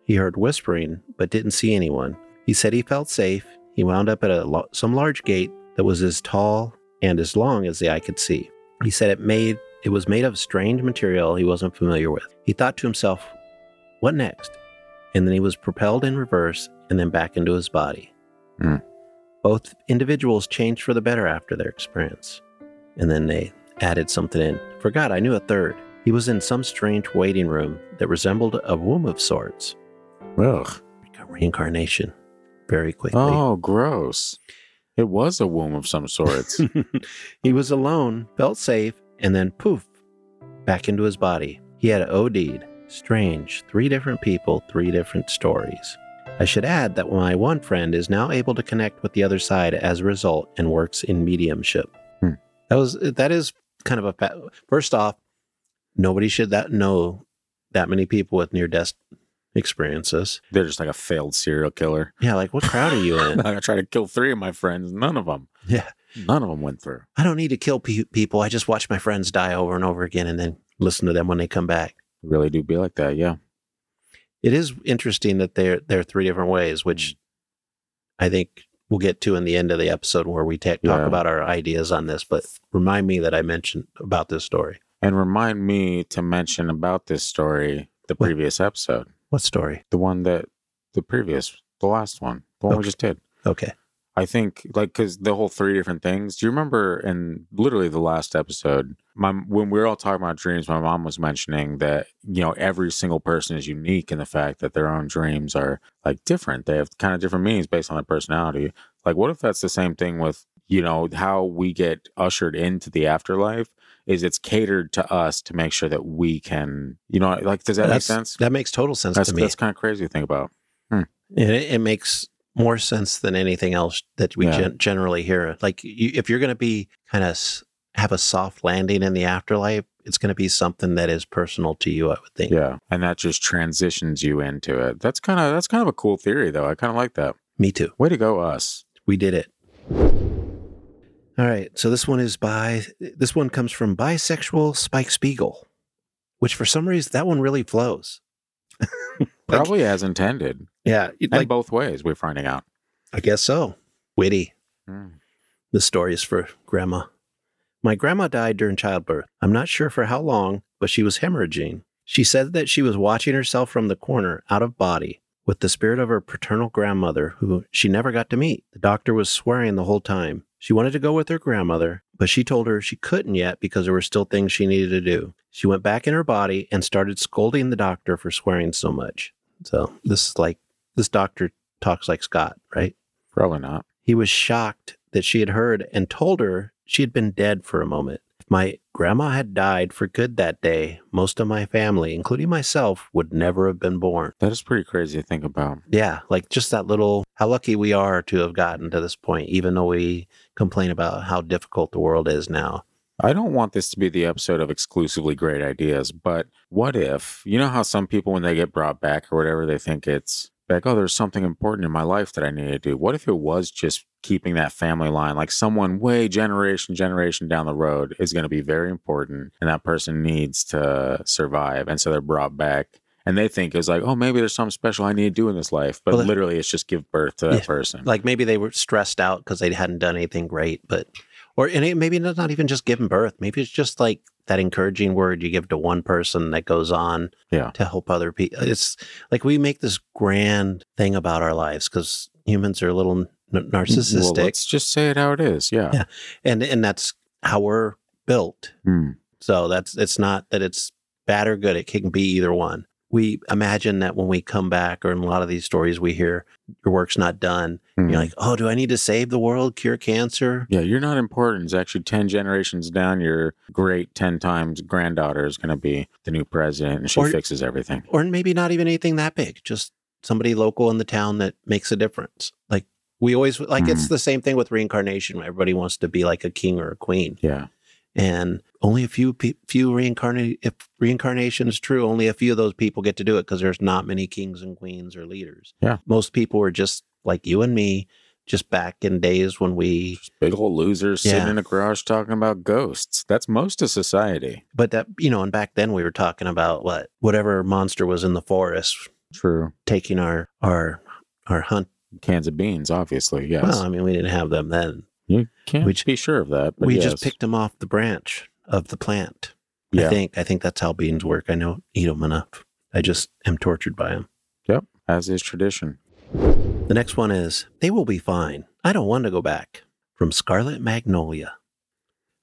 [SPEAKER 1] He heard whispering, but didn't see anyone. He said he felt safe. He wound up at a lo- some large gate that was as tall and as long as the eye could see. He said it made it was made of strange material he wasn't familiar with. He thought to himself, "What next?" And then he was propelled in reverse and then back into his body.
[SPEAKER 2] Hmm.
[SPEAKER 1] Both individuals changed for the better after their experience. And then they added something in. Forgot, I knew a third. He was in some strange waiting room that resembled a womb of sorts.
[SPEAKER 2] Ugh.
[SPEAKER 1] reincarnation very quickly.
[SPEAKER 2] Oh, gross. It was a womb of some sorts.
[SPEAKER 1] he was alone, felt safe, and then poof, back into his body. He had OD'd. Strange. Three different people, three different stories. I should add that my one friend is now able to connect with the other side as a result and works in mediumship.
[SPEAKER 2] Hmm.
[SPEAKER 1] That was that is kind of a fa- first off, nobody should that know that many people with near death experiences.
[SPEAKER 2] They're just like a failed serial killer.
[SPEAKER 1] Yeah, like what crowd are you in?
[SPEAKER 2] I tried to kill three of my friends. None of them.
[SPEAKER 1] yeah,
[SPEAKER 2] None of them went through.
[SPEAKER 1] I don't need to kill pe- people. I just watch my friends die over and over again, and then listen to them when they come back.
[SPEAKER 2] Really do be like that. Yeah.
[SPEAKER 1] It is interesting that there there are three different ways, which mm. I think we'll get to in the end of the episode where we ta- talk
[SPEAKER 2] Yeah.
[SPEAKER 1] about our ideas on this. But remind me that I mentioned about this story.
[SPEAKER 2] And remind me to mention about this story the previous episode,
[SPEAKER 1] What story?
[SPEAKER 2] the one that the previous, the last one, the one we just did.
[SPEAKER 1] Okay.
[SPEAKER 2] I think like because the whole three different things. Do you remember in literally the last episode, my when we were all talking about dreams, my mom was mentioning that you know every single person is unique in the fact that their own dreams are like different. They have kind of different meanings based on their personality. Like, what if that's the same thing with you know how we get ushered into the afterlife? Is it's catered to us to make sure that we can, you know, like does that make sense?
[SPEAKER 1] That makes total sense
[SPEAKER 2] That's
[SPEAKER 1] to me.
[SPEAKER 2] that's kind of crazy to think about. Hmm.
[SPEAKER 1] And it, it makes more sense than anything else that we
[SPEAKER 2] Yeah.
[SPEAKER 1] gen- generally hear. Like, you, if you're going to be kind of have a soft landing in the afterlife, it's going to be something that is personal to you. I would think.
[SPEAKER 2] Yeah, and that just transitions you into it. That's kind of that's kind of a cool theory, though. I kind of like that.
[SPEAKER 1] Me too.
[SPEAKER 2] Way to go, us.
[SPEAKER 1] We did it. All right. So this one is by this one comes from bisexual Spike Spiegel, which for some reason that one really flows. Like-
[SPEAKER 2] Probably as intended,
[SPEAKER 1] Yeah,
[SPEAKER 2] and
[SPEAKER 1] like
[SPEAKER 2] both ways. We're finding out.
[SPEAKER 1] I guess so. Witty.
[SPEAKER 2] Mm.
[SPEAKER 1] The story is for grandma. My grandma died during childbirth. I'm not sure for how long, but she was hemorrhaging. She said that she was watching herself from the corner, out of body, with the spirit of her paternal grandmother, who she never got to meet. The doctor was swearing the whole time. She wanted to go with her grandmother, but she told her she couldn't yet because there were still things she needed to do. She went back in her body and started scolding the doctor for swearing so much. So this is like this doctor talks like Scott, right?
[SPEAKER 2] Probably not.
[SPEAKER 1] He was shocked that she had heard and told her she had been dead for a moment. My grandma had died for good that day, most of my family, including myself, would never have been born.
[SPEAKER 2] That is pretty crazy to think about.
[SPEAKER 1] Yeah, like just that little, how lucky we are to have gotten to this point, even though we complain about how difficult the world is now.
[SPEAKER 2] I don't want this to be the episode of exclusively great ideas, but what if, you know how some people, when they get brought back or whatever, they think it's like, oh, there's something important in my life that I need to do. What if it was just keeping that family line? Like someone way generation, generation down the road is going to be very important and that person needs to survive. And so they're brought back. And they think it's like, oh, maybe there's something special I need to do in this life. But
[SPEAKER 1] Well,
[SPEAKER 2] literally, it's just give birth to that
[SPEAKER 1] Yeah.
[SPEAKER 2] person.
[SPEAKER 1] Like maybe they were stressed out because they hadn't done anything great, but, or and it, maybe it's not even just giving birth. Maybe it's just like that encouraging word you give to one person that goes on
[SPEAKER 2] Yeah.
[SPEAKER 1] to help other people. It's like we make this grand thing about our lives because humans are a little n-
[SPEAKER 2] Well,
[SPEAKER 1] narcissistic,
[SPEAKER 2] let's just say it how it is. Yeah.
[SPEAKER 1] Yeah. and and that's how we're built.
[SPEAKER 2] Hmm.
[SPEAKER 1] So that's it's not that it's bad or good. It can be either one. We imagine that when we come back, or in a lot of these stories we hear, your work's not done.
[SPEAKER 2] Hmm.
[SPEAKER 1] You're like, oh, do I need to save the world, cure cancer?
[SPEAKER 2] Yeah, you're not important. It's actually 10 generations down. Your great 10 times granddaughter is going to be the new president and she
[SPEAKER 1] Or-
[SPEAKER 2] fixes everything.
[SPEAKER 1] Or maybe not even anything that big, just somebody local in the town that makes a difference. Like we always like it's mm. the same thing with reincarnation. Everybody wants to be like a king or a queen,
[SPEAKER 2] Yeah.
[SPEAKER 1] and only a few pe- few reincarnate. If reincarnation is true, only a few of those people get to do it because there's not many kings and queens or leaders.
[SPEAKER 2] Yeah.
[SPEAKER 1] most people are just like you and me, just back in days when we.
[SPEAKER 2] Big old losers sitting in a garage talking about ghosts. That's most of society.
[SPEAKER 1] But that you know, and back then we were talking about what whatever monster was in the forest
[SPEAKER 2] True.
[SPEAKER 1] taking our our our hunt.
[SPEAKER 2] Cans of beans, obviously. Yes.
[SPEAKER 1] Well, I mean, we didn't have them then.
[SPEAKER 2] you can't
[SPEAKER 1] we
[SPEAKER 2] be sure of that.
[SPEAKER 1] We
[SPEAKER 2] yes.
[SPEAKER 1] just picked them off the branch of the plant.
[SPEAKER 2] Yeah.
[SPEAKER 1] I think I think that's how beans work. I don't eat them enough. I just am tortured by them.
[SPEAKER 2] Yep. As is tradition.
[SPEAKER 1] The next one is they will be fine. I don't want to go back. From Scarlet Magnolia.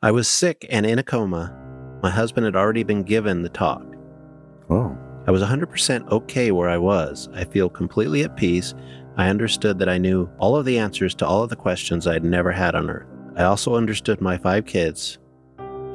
[SPEAKER 1] I was sick and in a coma. My husband had already been given the talk.
[SPEAKER 2] Oh.
[SPEAKER 1] I was 100% okay where I was. I feel completely at peace. I understood that I knew all of the answers to all of the questions I'd never had on Earth. I also understood my five kids,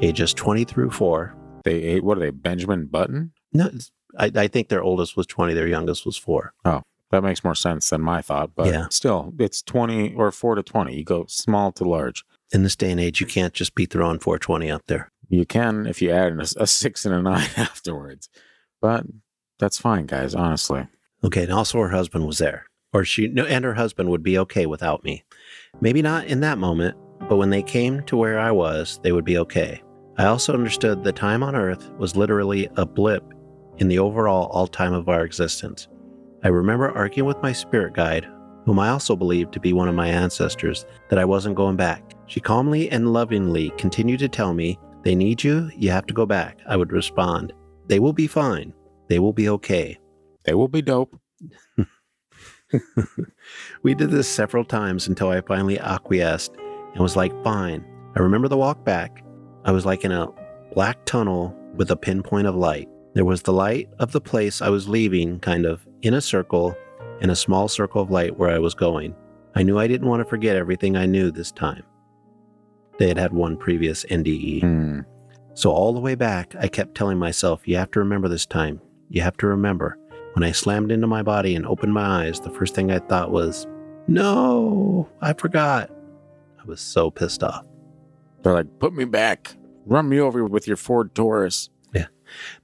[SPEAKER 1] ages 20 through 4.
[SPEAKER 2] They ate, what are they, Benjamin Button?
[SPEAKER 1] No, I, I think their oldest was 20, their youngest was 4.
[SPEAKER 2] Oh, That makes more sense than my thought, but
[SPEAKER 1] Yeah.
[SPEAKER 2] still, it's 20 or 4 to 20. You go small to large.
[SPEAKER 1] In this day and age, you can't just be throwing 420 up there.
[SPEAKER 2] You can if you add a, a 6 and a 9 afterwards. But that's fine, guys, honestly.
[SPEAKER 1] Okay, and also her husband was there. Or she, no, and her husband would be okay without me. Maybe not in that moment, but when they came to where I was, they would be okay. I also understood the time on Earth was literally a blip in the overall all time of our existence. I remember arguing with my spirit guide, whom I also believed to be one of my ancestors, that I wasn't going back. She calmly and lovingly continued to tell me, They need you, you have to go back. I would respond, They will be fine. They will be okay.
[SPEAKER 2] They will be dope.
[SPEAKER 1] we did this several times until I finally acquiesced and was like, fine. I remember the walk back. I was like in a black tunnel with a pinpoint of light. There was the light of the place I was leaving, kind of in a circle, and a small circle of light where I was going. I knew I didn't want to forget everything I knew this time. They had had one previous NDE.
[SPEAKER 2] Hmm.
[SPEAKER 1] So, all the way back, I kept telling myself, you have to remember this time. You have to remember. When I slammed into my body and opened my eyes, the first thing I thought was, no, I forgot. I was so pissed off.
[SPEAKER 2] They're like, put me back. Run me over with your Ford Taurus. Yeah.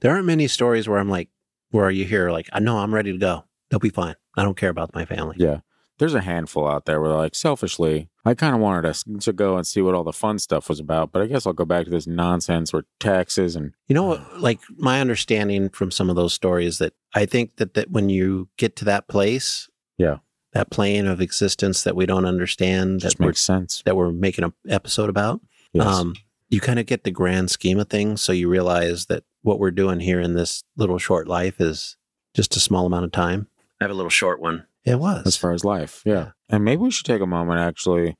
[SPEAKER 1] There aren't many stories where I'm like, where are you here? like, I know I'm ready to go. They'll be fine. I don't care about my family.
[SPEAKER 2] Yeah. There's a handful out there where like, selfishly, I kind of wanted us to go and see what all the fun stuff was about, but I guess I'll go back to this nonsense where taxes and
[SPEAKER 1] You know what? Like, my understanding from some of those stories that I think that, that when you get to that place,
[SPEAKER 2] Yeah.
[SPEAKER 1] that plane of existence that we don't understand, that we're,
[SPEAKER 2] makes sense.
[SPEAKER 1] that we're making an episode about,
[SPEAKER 2] Yes.
[SPEAKER 1] um, you kind of get the grand scheme of things. So you realize that what we're doing here in this little short life is just a small amount of time. I have a little short one. It was.
[SPEAKER 2] as far as life. Yeah.
[SPEAKER 1] Yeah.
[SPEAKER 2] And maybe we should take a moment actually.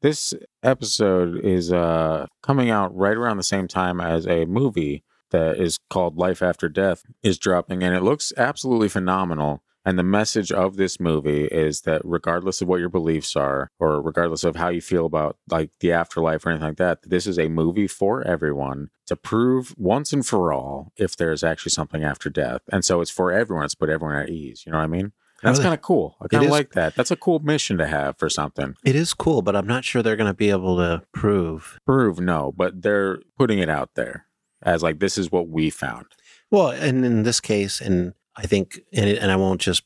[SPEAKER 2] This episode is uh coming out right around the same time as a movie that is called Life After Death is dropping and it looks absolutely phenomenal. And the message of this movie is that regardless of what your beliefs are or regardless of how you feel about like the afterlife or anything like that, this is a movie for everyone to prove once and for all if there's actually something after death. And so it's for everyone, it's put everyone at ease. You know what I mean? That's
[SPEAKER 1] Really?
[SPEAKER 2] kind of cool. I kind of like that. That's a cool mission to have for something.
[SPEAKER 1] It is cool, but I'm not sure they're going to be able to prove.
[SPEAKER 2] Prove no, but they're putting it out there as like this is what we found.
[SPEAKER 1] Well, and in this case, and I think, and, it, and I won't just,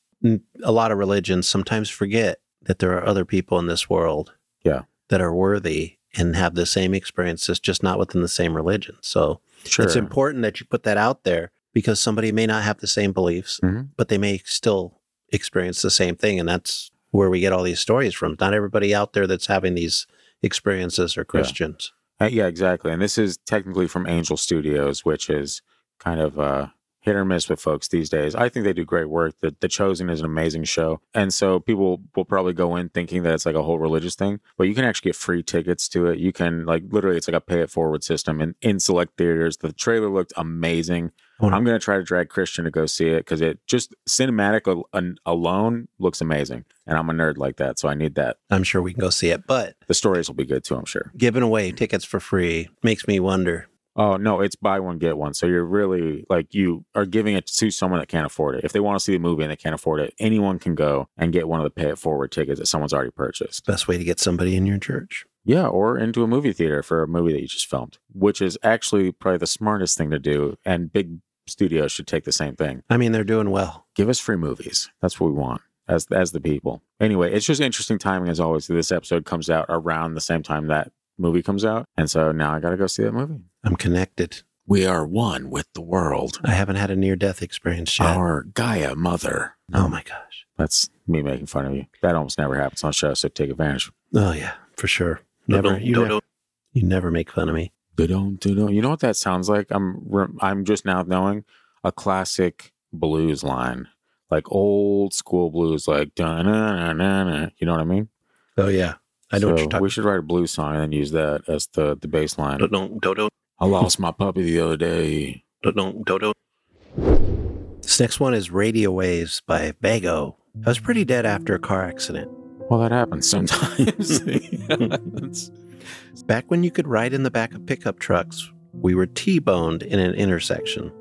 [SPEAKER 1] a lot of religions sometimes forget that there are other people in this world
[SPEAKER 2] Yeah.
[SPEAKER 1] that are worthy and have the same experiences, just not within the same religion. So
[SPEAKER 2] Sure.
[SPEAKER 1] it's important that you put that out there because somebody may not have the same beliefs,
[SPEAKER 2] Mhm.
[SPEAKER 1] but they may still experience the same thing. And that's where we get all these stories from. Not everybody out there that's having these experiences are Christians.
[SPEAKER 2] Uh, yeah, exactly. And this is technically from Angel Studios, which is kind of uh, hit or miss with folks these days. I think they do great work. The, the Chosen is an amazing show. And so people will probably go in thinking that it's like a whole religious thing, but you can actually get free tickets to it. You can, like, literally, it's like a pay it forward system in, in select theaters. The trailer looked amazing. I'm going to try to drag Christian to go see it because it just cinematic al- an- alone looks amazing. And I'm a nerd like that. So I need that.
[SPEAKER 1] I'm sure we can go see it, but
[SPEAKER 2] The stories will be good too, I'm sure.
[SPEAKER 1] giving away tickets for free makes me wonder.
[SPEAKER 2] Oh no, it's buy one get one. So you're really like you are giving it to someone that can't afford it. If they want to see the movie and they can't afford it, anyone can go and get one of the pay it forward tickets that someone's already purchased.
[SPEAKER 1] Best way to get somebody in your church.
[SPEAKER 2] Yeah, or into a movie theater for a movie that you just filmed, which is actually probably the smartest thing to do. And big studios should take the same thing.
[SPEAKER 1] I mean, they're doing well.
[SPEAKER 2] Give us free movies. That's what we want as as the people. Anyway, it's just interesting timing as always. This episode comes out around the same time that movie comes out, and so now I got to go see that movie.
[SPEAKER 1] I'm connected.
[SPEAKER 3] We are one with the world.
[SPEAKER 1] I haven't had a near death experience yet.
[SPEAKER 3] Our Gaia mother.
[SPEAKER 1] oh my gosh.
[SPEAKER 2] That's me making fun of you. That almost never happens on the show, so take advantage.
[SPEAKER 1] Oh yeah, for sure. Never. You, never you never make fun of me.
[SPEAKER 2] You know what that sounds like? I'm I'm just now knowing a classic blues line, like old school blues, like you know what I mean?
[SPEAKER 1] Oh yeah. I know what
[SPEAKER 2] So
[SPEAKER 1] you're talking
[SPEAKER 2] We should write a blues song and then use that as the the bass line.
[SPEAKER 1] Don't don't don't
[SPEAKER 2] I lost my puppy the other day.
[SPEAKER 1] don't don't don't. This next one is Radio Waves by Vago. I was pretty dead after a car accident.
[SPEAKER 2] Well, that happens sometimes.
[SPEAKER 1] Back when you could ride in the back of pickup trucks, we were T boned in an intersection.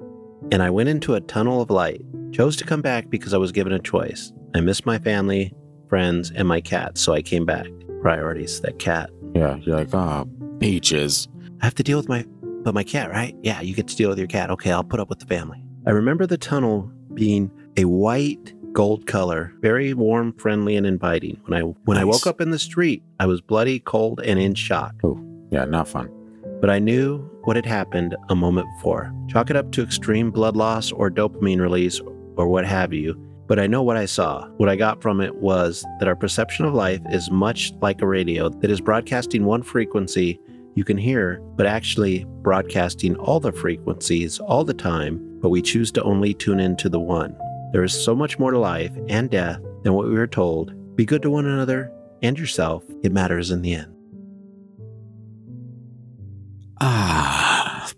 [SPEAKER 1] And I went into a tunnel of light. Chose to come back because I was given a choice. I missed my family, friends, and my cat, so I came back. Priorities, that cat.
[SPEAKER 2] yeah, you're like, ah, oh, beaches.
[SPEAKER 1] I have to deal with my but my cat, right? Yeah, you get to deal with your cat. Okay, I'll put up with the family. I remember the tunnel being a white gold color, very warm, friendly, and inviting. When I when I woke up in the street, I was bloody, cold, and in shock.
[SPEAKER 2] Oh, yeah, not fun.
[SPEAKER 1] But I knew what had happened a moment before. Chalk it up to extreme blood loss or dopamine release or what have you. But I know what I saw. What I got from it was that our perception of life is much like a radio that is broadcasting one frequency you can hear, but actually broadcasting all the frequencies all the time, but we choose to only tune into the one. There is so much more to life and death than what we are told. Be good to one another and yourself. It matters in the end.
[SPEAKER 3] Ah,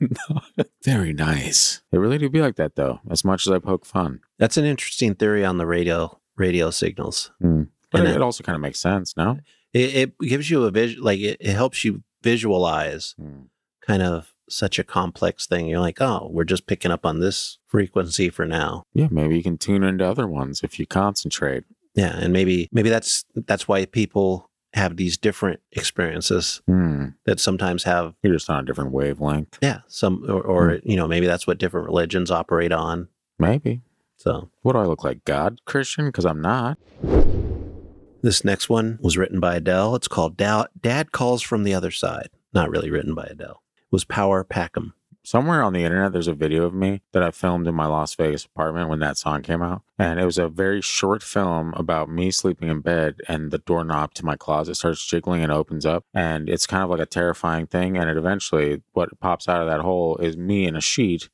[SPEAKER 3] very nice.
[SPEAKER 2] It really do be like that, though, as much as I poke fun.
[SPEAKER 1] That's an interesting theory on the radio radio signals.
[SPEAKER 2] But
[SPEAKER 1] And
[SPEAKER 2] it, it also kind of makes sense, no?
[SPEAKER 1] It, it gives you a vision, like it, it helps you visualize
[SPEAKER 2] Hmm.
[SPEAKER 1] kind of such a complex thing. You're like, oh, we're just picking up on this frequency for now.
[SPEAKER 2] Yeah, maybe you can tune into other ones if you concentrate.
[SPEAKER 1] Yeah, and maybe maybe that's that's why people have these different experiences
[SPEAKER 2] Hmm.
[SPEAKER 1] that sometimes have
[SPEAKER 2] You're just on a different wavelength.
[SPEAKER 1] yeah some or, or you know maybe that's what different religions operate on.
[SPEAKER 2] Maybe.
[SPEAKER 1] So
[SPEAKER 2] What do I look like? God Christian? Because I'm not.
[SPEAKER 1] this next one was written by Adele. It's called Da- Dad Calls from the Other Side. Not really written by Adele. Was Power Packham.
[SPEAKER 2] Somewhere on the internet, there's a video of me that I filmed in my Las Vegas apartment when that song came out. And it was a very short film about me sleeping in bed and the doorknob to my closet starts jiggling and opens up. And it's kind of like a terrifying thing. And it eventually, what pops out of that hole is me in a sheet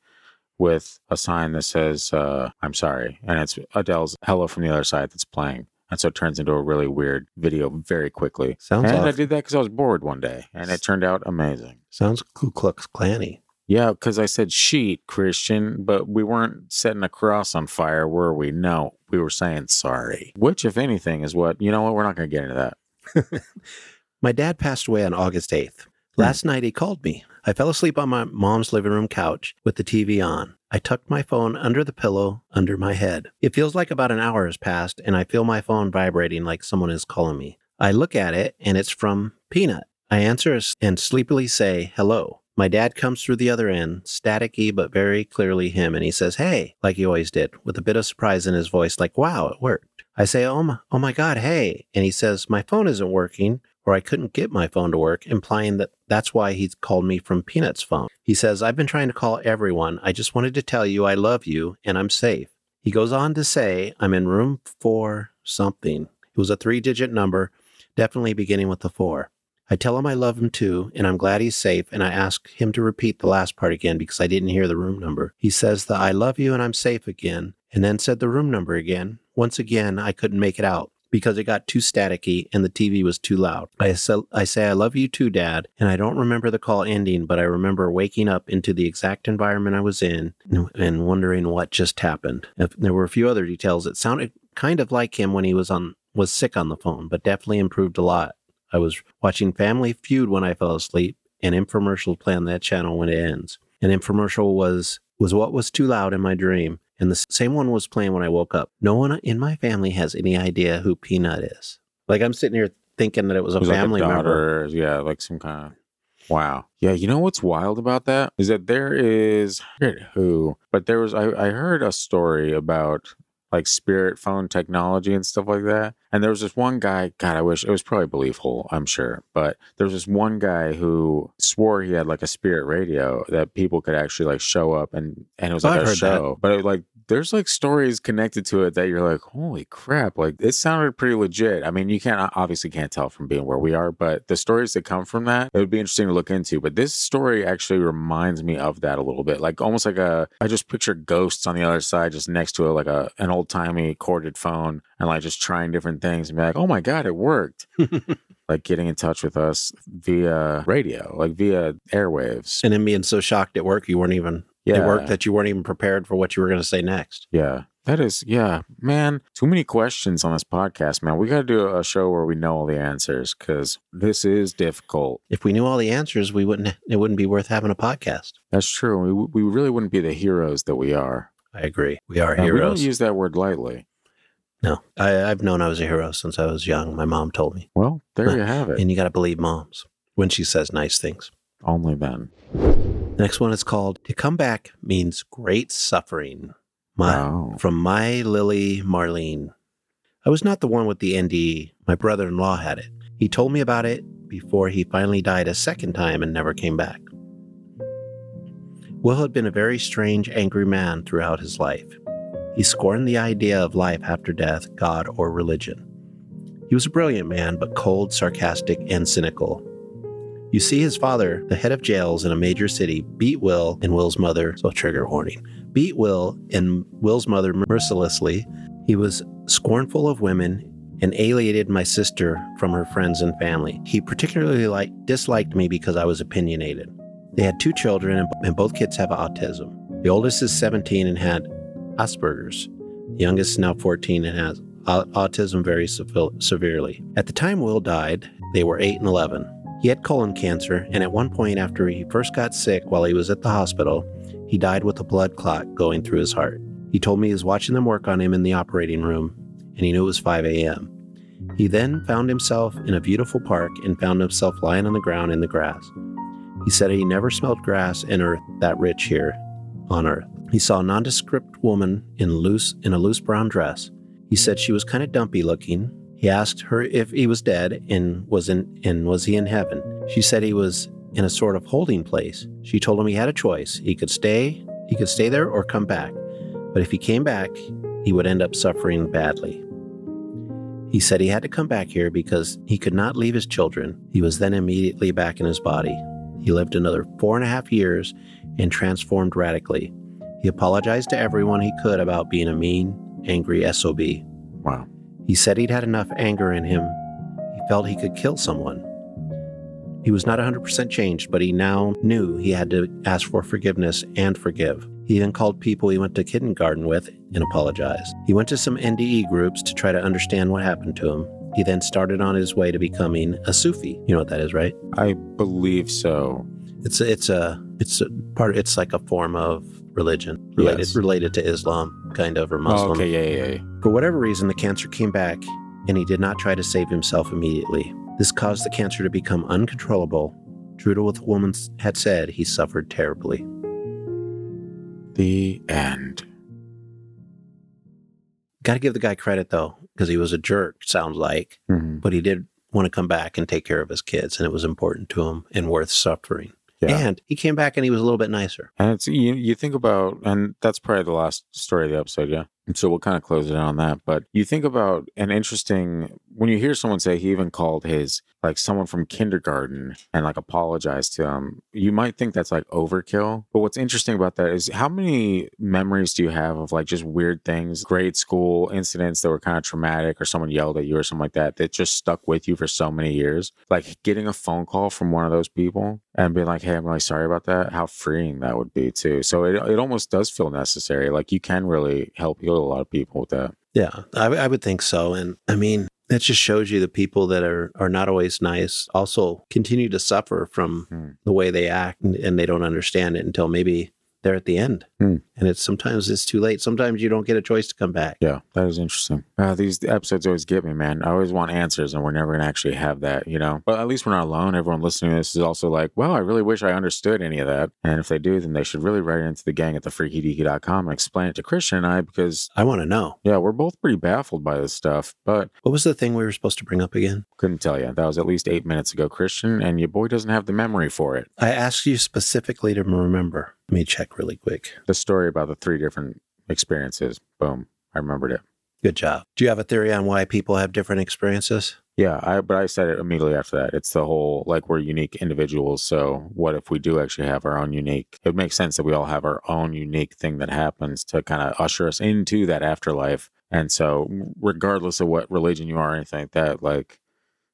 [SPEAKER 2] with a sign that says, uh, I'm sorry. And it's Adele's Hello from the Other Side that's playing. And so it turns into a really weird video very quickly.
[SPEAKER 1] Sounds
[SPEAKER 2] and I did that because I was bored one day and it turned out amazing.
[SPEAKER 1] Sounds Ku Klux Klanny.
[SPEAKER 2] Yeah, because I said sheet, Christian, but we weren't setting a cross on fire, were we? No, we were saying sorry. Which, if anything, is what, you know what? We're not going to get into that.
[SPEAKER 1] My dad passed away on August 8th. Hmm. Last night he called me. I fell asleep on my mom's living room couch with the TV on. I tucked my phone under the pillow under my head. It feels like about an hour has passed and I feel my phone vibrating like someone is calling me. I look at it and it's from Peanut. I answer and sleepily say hello. My dad comes through the other end, staticky but very clearly him, and he says, Hey, like he always did, with a bit of surprise in his voice, like, Wow, it worked. I say, Oh my, oh my God, hey. And he says, My phone isn't working or I couldn't get my phone to work, implying that that's why he called me from Peanut's phone. He says, I've been trying to call everyone. I just wanted to tell you I love you and I'm safe. He goes on to say, I'm in room four something. It was a three digit number, definitely beginning with the four. I tell him I love him too, and I'm glad he's safe, and I ask him to repeat the last part again because I didn't hear the room number. He says the I love you and I'm safe again, and then said the room number again. Once again, I couldn't make it out because it got too staticky and the TV was too loud. I, sa- I say, I love you too, Dad. And I don't remember the call ending, but I remember waking up into the exact environment I was in and- and wondering what just happened. If there were a few other details. It sounded kind of like him when he was on was sick on the phone, but definitely improved a lot. I was watching Family Feud when I fell asleep, and infomercials play on that channel when it ends. An infomercial was was what was too loud in my dream, and the same one was playing when I woke up. No one in my family has any idea who Peanut is. Like I'm sitting here thinking that it was a
[SPEAKER 2] It was like
[SPEAKER 1] family member.
[SPEAKER 2] Yeah, like some kind of. Wow. Yeah, you know what's wild about that is that there is I forget who, but there was I, I heard a story about like spirit phone technology and stuff like that. And there was this one guy, God, I wish it was probably believable, I'm sure. But there was this one guy who swore he had like a spirit radio that people could actually like show up and and it was like a
[SPEAKER 1] heard that.
[SPEAKER 2] show. But it, like there's like stories connected to it that you're like, holy crap! Like it sounded pretty legit. I mean, you can't obviously can't tell from being where we are, but the stories that come from that, it would be interesting to look into. But this story actually reminds me of that a little bit, like almost like a. I just picture ghosts on the other side, just next to a like a an old timey corded phone, and like just trying different things, and be like, oh my god, it worked. like getting in touch with us via radio, like via airwaves.
[SPEAKER 1] and then being so shocked at work you weren't even
[SPEAKER 2] Yeah.
[SPEAKER 1] It worked that you weren't even prepared for what you were going to say next.
[SPEAKER 2] Yeah. That is, yeah, man. Too many questions on this podcast, man. We got to do a show where we know all the answers because this is difficult.
[SPEAKER 1] If we knew all the answers, we wouldn't. It wouldn't be worth having a podcast.
[SPEAKER 2] That's true. We, we really wouldn't be the heroes that we are.
[SPEAKER 1] I agree. We are
[SPEAKER 2] And we don't
[SPEAKER 1] heroes.
[SPEAKER 2] use that word lightly.
[SPEAKER 1] no, I, I've known I was a hero since I was young. My mom told me,
[SPEAKER 2] Well, there you have it.
[SPEAKER 1] and you got to believe moms when she says nice things.
[SPEAKER 2] Only then.
[SPEAKER 1] The next one is called "To Come Back Means Great Suffering." My
[SPEAKER 2] Wow.
[SPEAKER 1] from my Lily Marlene. I was not the one with the NDE. My brother-in-law had it. He told me about it before he finally died a second time and never came back. Will had been a very strange, angry man throughout his life. He scorned the idea of life after death, God, or religion. He was a brilliant man, but cold, sarcastic, and cynical. You see, his father, the head of jails in a major city, beat Will and Will's mother, so trigger warning, beat Will and Will's mother mercilessly. He was scornful of women and alienated my sister from her friends and family. He particularly like, disliked me because I was opinionated. They had two children, and, and both kids have autism. The oldest is 17 and had Asperger's. The youngest is now 14 and has autism very sev- severely. At the time Will died, they were 8 and 11. He had colon cancer, and at one point, after he first got sick while he was at the hospital, he died with a blood clot going through his heart. He told me he was watching them work on him in the operating room, and he knew it was 5 a.m. He then found himself in a beautiful park and found himself lying on the ground in the grass. He said he never smelled grass and earth that rich here on earth. He saw a nondescript woman in loose in a loose brown dress. He said she was kind of dumpy looking. He asked her if he was dead and was in and was he in heaven. She said he was in a sort of holding place. She told him he had a choice. He could stay, he could stay there or come back. But if he came back, he would end up suffering badly. He said he had to come back here because he could not leave his children. He was then immediately back in his body. He lived another four and a half years and transformed radically. He apologized to everyone he could about being a mean, angry SOB.
[SPEAKER 2] Wow.
[SPEAKER 1] He said he'd had enough anger in him. He felt he could kill someone. He was not 100% changed, but he now knew he had to ask for forgiveness and forgive. He then called people he went to kindergarten with and apologized. He went to some NDE groups to try to understand what happened to him. He then started on his way to becoming a Sufi. You know what that is, right?
[SPEAKER 2] I believe so.
[SPEAKER 1] It's a, it's a it's a part. It's like a form of religion related
[SPEAKER 2] Yes.
[SPEAKER 1] related to Islam, kind of, or
[SPEAKER 2] Oh,
[SPEAKER 1] Muslim.
[SPEAKER 2] okay. Yeah, yeah, yeah.
[SPEAKER 1] For whatever reason, the cancer came back, and he did not try to save himself immediately. This caused the cancer to become uncontrollable. True to what the woman had said, he suffered terribly.
[SPEAKER 2] The end.
[SPEAKER 1] Got to give the guy credit though, because he was a jerk. Sounds like,
[SPEAKER 2] Mhm.
[SPEAKER 1] but he did want to come back and take care of his kids, and it was important to him and worth suffering.
[SPEAKER 2] Yeah.
[SPEAKER 1] And he came back and he was a little bit nicer.
[SPEAKER 2] And it's you, you think about, and that's probably the last story of the episode, yeah. And so we'll kind of close it on that. But you think about an interesting when you hear someone say he even called his like someone from kindergarten and like apologize to them, you might think that's like overkill. But what's interesting about that is how many memories do you have of like just weird things, grade school incidents that were kind of traumatic or someone yelled at you or something like that that just stuck with you for so many years? Like getting a phone call from one of those people and being like, hey, I'm really sorry about that. How freeing that would be too. So it, it almost does feel necessary. Like you can really help heal a lot of people with that.
[SPEAKER 1] Yeah, I, I would think so. And I mean, that just shows you the people that are, are not always nice also continue to suffer from
[SPEAKER 2] Hmm.
[SPEAKER 1] the way they act and, and they don't understand it until maybe they're at the end.
[SPEAKER 2] Hmm.
[SPEAKER 1] And it's sometimes it's too late. Sometimes you don't get a choice to come back.
[SPEAKER 2] Yeah, that is interesting. Uh, these episodes always get me, man. I always want answers, and we're never going to actually have that, you know? But at least we're not alone. Everyone listening to this is also like, well, I really wish I understood any of that. And if they do, then they should really write into the gang at thefreakydeaky.com and explain it to Christian and I because,
[SPEAKER 1] I want to know.
[SPEAKER 2] yeah, we're both pretty baffled by this stuff, but
[SPEAKER 1] What was the thing we were supposed to bring up again?
[SPEAKER 2] couldn't tell you. That was at least eight minutes ago, Christian, and your boy doesn't have the memory for it.
[SPEAKER 1] I asked you specifically to remember. Let me check really quick.
[SPEAKER 2] The story about the three different experiences. Boom. I remembered it.
[SPEAKER 1] Good job. Do you have a theory on why people have different experiences?
[SPEAKER 2] Yeah, I but I said it immediately after that. It's the whole like we're unique individuals. So what if we do actually have our own unique? It makes sense that we all have our own unique thing that happens to kind of usher us into that afterlife. And so regardless of what religion you are or anything like that, like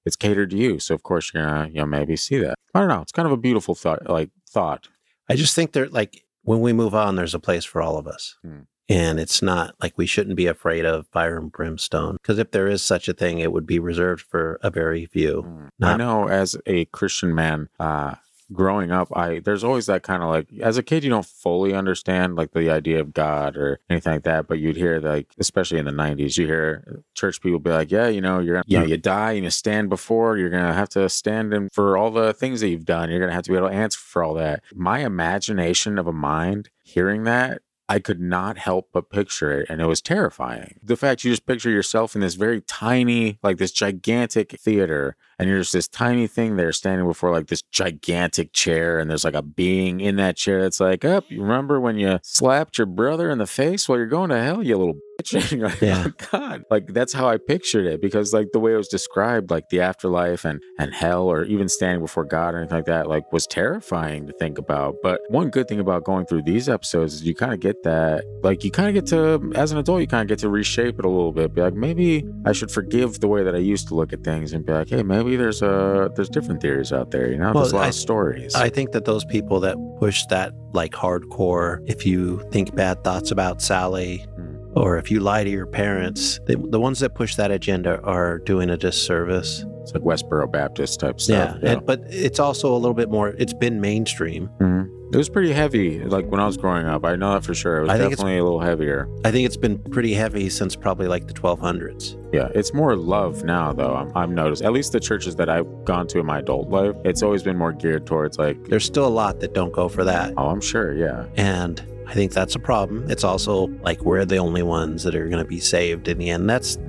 [SPEAKER 2] it's catered to you. So of course you're gonna you know maybe see that. I don't know. It's kind of a beautiful thought like thought.
[SPEAKER 1] I just think they're like when we move on, there's a place for all of us.
[SPEAKER 2] Hmm.
[SPEAKER 1] And it's not like we shouldn't be afraid of fire and brimstone. Because if there is such a thing, it would be reserved for a very few.
[SPEAKER 2] Mm. I know as a Christian man, uh, growing up, I there's always that kind of like as a kid you don't fully understand like the idea of God or anything like that, but you'd hear like especially in the '90s, you hear church people be like, "Yeah, you know, you're gonna, you know, you die and you stand before, you're gonna have to stand in for all the things that you've done. You're gonna have to be able to answer for all that." My imagination of a mind hearing that. I could not help but picture it, and it was terrifying. The fact you just picture yourself in this very tiny, like this gigantic theater, and you're just this tiny thing there standing before like this gigantic chair and there's like a being in that chair that's like up you remember when you slapped your brother in the face while you're going to hell you little bitch? Like,
[SPEAKER 1] Yeah.
[SPEAKER 2] oh god. Like that's how i pictured it because like the way it was described like the afterlife and and hell or even standing before god or anything like that like was terrifying to think about. But one good thing about going through these episodes is you kind of get that like you kind of get to as an adult you kind of get to reshape it a little bit be like maybe i should forgive the way that i used to look at things and be like hey maybe there's a there's different theories out there you know
[SPEAKER 1] Well,
[SPEAKER 2] there's a lot
[SPEAKER 1] I-
[SPEAKER 2] of stories
[SPEAKER 1] I think that those people that push that like hardcore, if you think bad thoughts about Sally
[SPEAKER 2] Hmm.
[SPEAKER 1] or if you lie to your parents, they, the ones that push that agenda are doing a disservice.
[SPEAKER 2] it's like westboro baptist type stuff
[SPEAKER 1] yeah. And, but it's also a little bit more, it's been mainstream.
[SPEAKER 2] Mhm. It was pretty heavy, like when I was growing up. I know that for sure. It was
[SPEAKER 1] I think
[SPEAKER 2] definitely a little heavier.
[SPEAKER 1] I think it's been pretty heavy since probably like the 1200s.
[SPEAKER 2] Yeah, it's more love now, though. I'm, I'm noticed. At least the churches that I've gone to in my adult life, it's always been more geared towards like,
[SPEAKER 1] There's still a lot that don't go for that.
[SPEAKER 2] oh, I'm sure, yeah,
[SPEAKER 1] And I think that's a problem. It's also like we're the only ones that are going to be saved in the end. That's,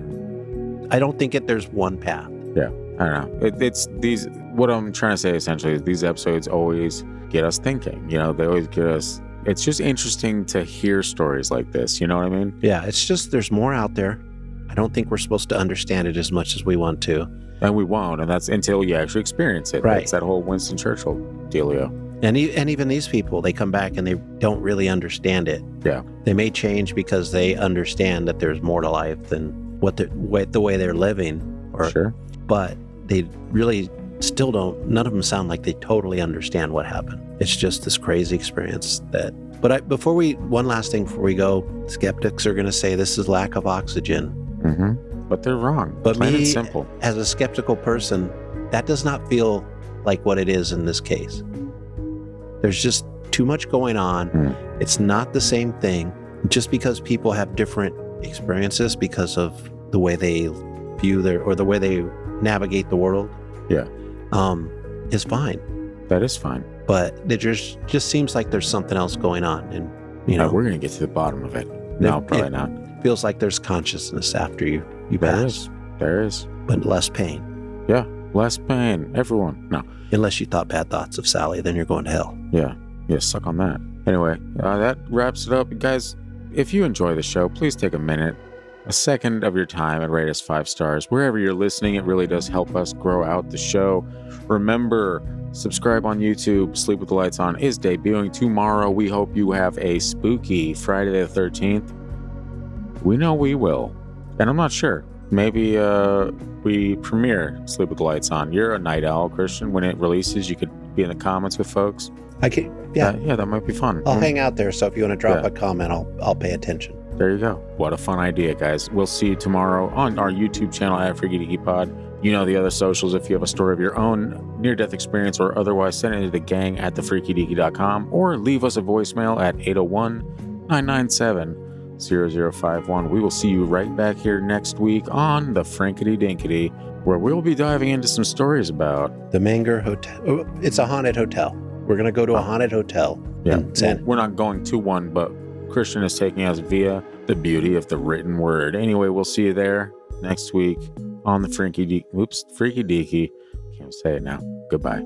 [SPEAKER 1] I don't think it, there's one path.
[SPEAKER 2] Yeah, I don't know. It, it's these. What I'm trying to say essentially is these episodes always get us thinking. You know, they always get us. It's just interesting to hear stories like this. You know what I mean?
[SPEAKER 1] Yeah, it's just there's more out there. I don't think we're supposed to understand it as much as we want to.
[SPEAKER 2] And we won't, and that's until you actually experience it.
[SPEAKER 1] Right.
[SPEAKER 2] It's that whole Winston Churchill dealio.
[SPEAKER 1] And e- and even these people, they come back and they don't really understand it.
[SPEAKER 2] Yeah.
[SPEAKER 1] They may change because they understand that there's more to life than what the way, the way they're living, or
[SPEAKER 2] Sure.
[SPEAKER 1] but they really still don't. None of them sound like they totally understand what happened. It's just this crazy experience that. But I, before we, one last thing before we go, skeptics are going to say this is lack of oxygen.
[SPEAKER 2] Mm-hmm. But they're wrong.
[SPEAKER 1] But
[SPEAKER 2] Plain
[SPEAKER 1] me-
[SPEAKER 2] and simple.
[SPEAKER 1] as a skeptical person, that does not feel like what it is in this case. There's just too much going on.
[SPEAKER 2] Mm.
[SPEAKER 1] It's not the same thing. Just because people have different experiences because of the way they view their or the way they navigate the world,
[SPEAKER 2] Yeah.
[SPEAKER 1] um, is fine.
[SPEAKER 2] That is fine.
[SPEAKER 1] But it just just seems like there's something else going on, and you know,
[SPEAKER 2] we're gonna get to the bottom of it. No,
[SPEAKER 1] It-
[SPEAKER 2] probably
[SPEAKER 1] it-
[SPEAKER 2] not.
[SPEAKER 1] feels like there's consciousness after you you
[SPEAKER 2] There
[SPEAKER 1] pass,
[SPEAKER 2] is. There is.
[SPEAKER 1] but less pain.
[SPEAKER 2] Yeah. Less pain. Everyone. No.
[SPEAKER 1] Unless you thought bad thoughts of Sally, then you're going to hell.
[SPEAKER 2] Yeah. Yeah. Suck on that. Anyway, uh, that wraps it up. Guys, if you enjoy the show, please take a minute, a second of your time and rate us five stars. Wherever you're listening, it really does help us grow out the show. Remember, subscribe on YouTube. Sleep with the Lights On is debuting tomorrow. We hope you have a spooky Friday the 13th. We know we will. And I'm not sure. Maybe uh, we premiere Sleep with the Lights On. You're a night owl, Christian. When it releases, you could be in the comments with folks.
[SPEAKER 1] I can, yeah,
[SPEAKER 2] That- yeah, that might be fun.
[SPEAKER 1] I'll
[SPEAKER 2] Mm,
[SPEAKER 1] hang out there. So if you want to drop
[SPEAKER 2] Yeah.
[SPEAKER 1] a comment, I'll I'll pay attention.
[SPEAKER 2] There you go. What a fun idea, guys. We'll see you tomorrow on our YouTube channel at Deaky Pod. You know the other socials. If you have a story of your own near death experience or otherwise, send it to the gang at thefreakydeaky.com or leave us a voicemail at 801 997 0051. We will see you right back here next week on the Frankity Dinkity, where we'll be diving into some stories about.
[SPEAKER 1] The Menger Hotel. oh, It's a haunted hotel. We're gonna go to a oh. haunted hotel.
[SPEAKER 2] Yeah, we're not going to one, but Christian is taking us via the beauty of the written word. Anyway, we'll see you there next week on the Freaky De- Oops, Freaky Deaky. Can't say it now. Goodbye.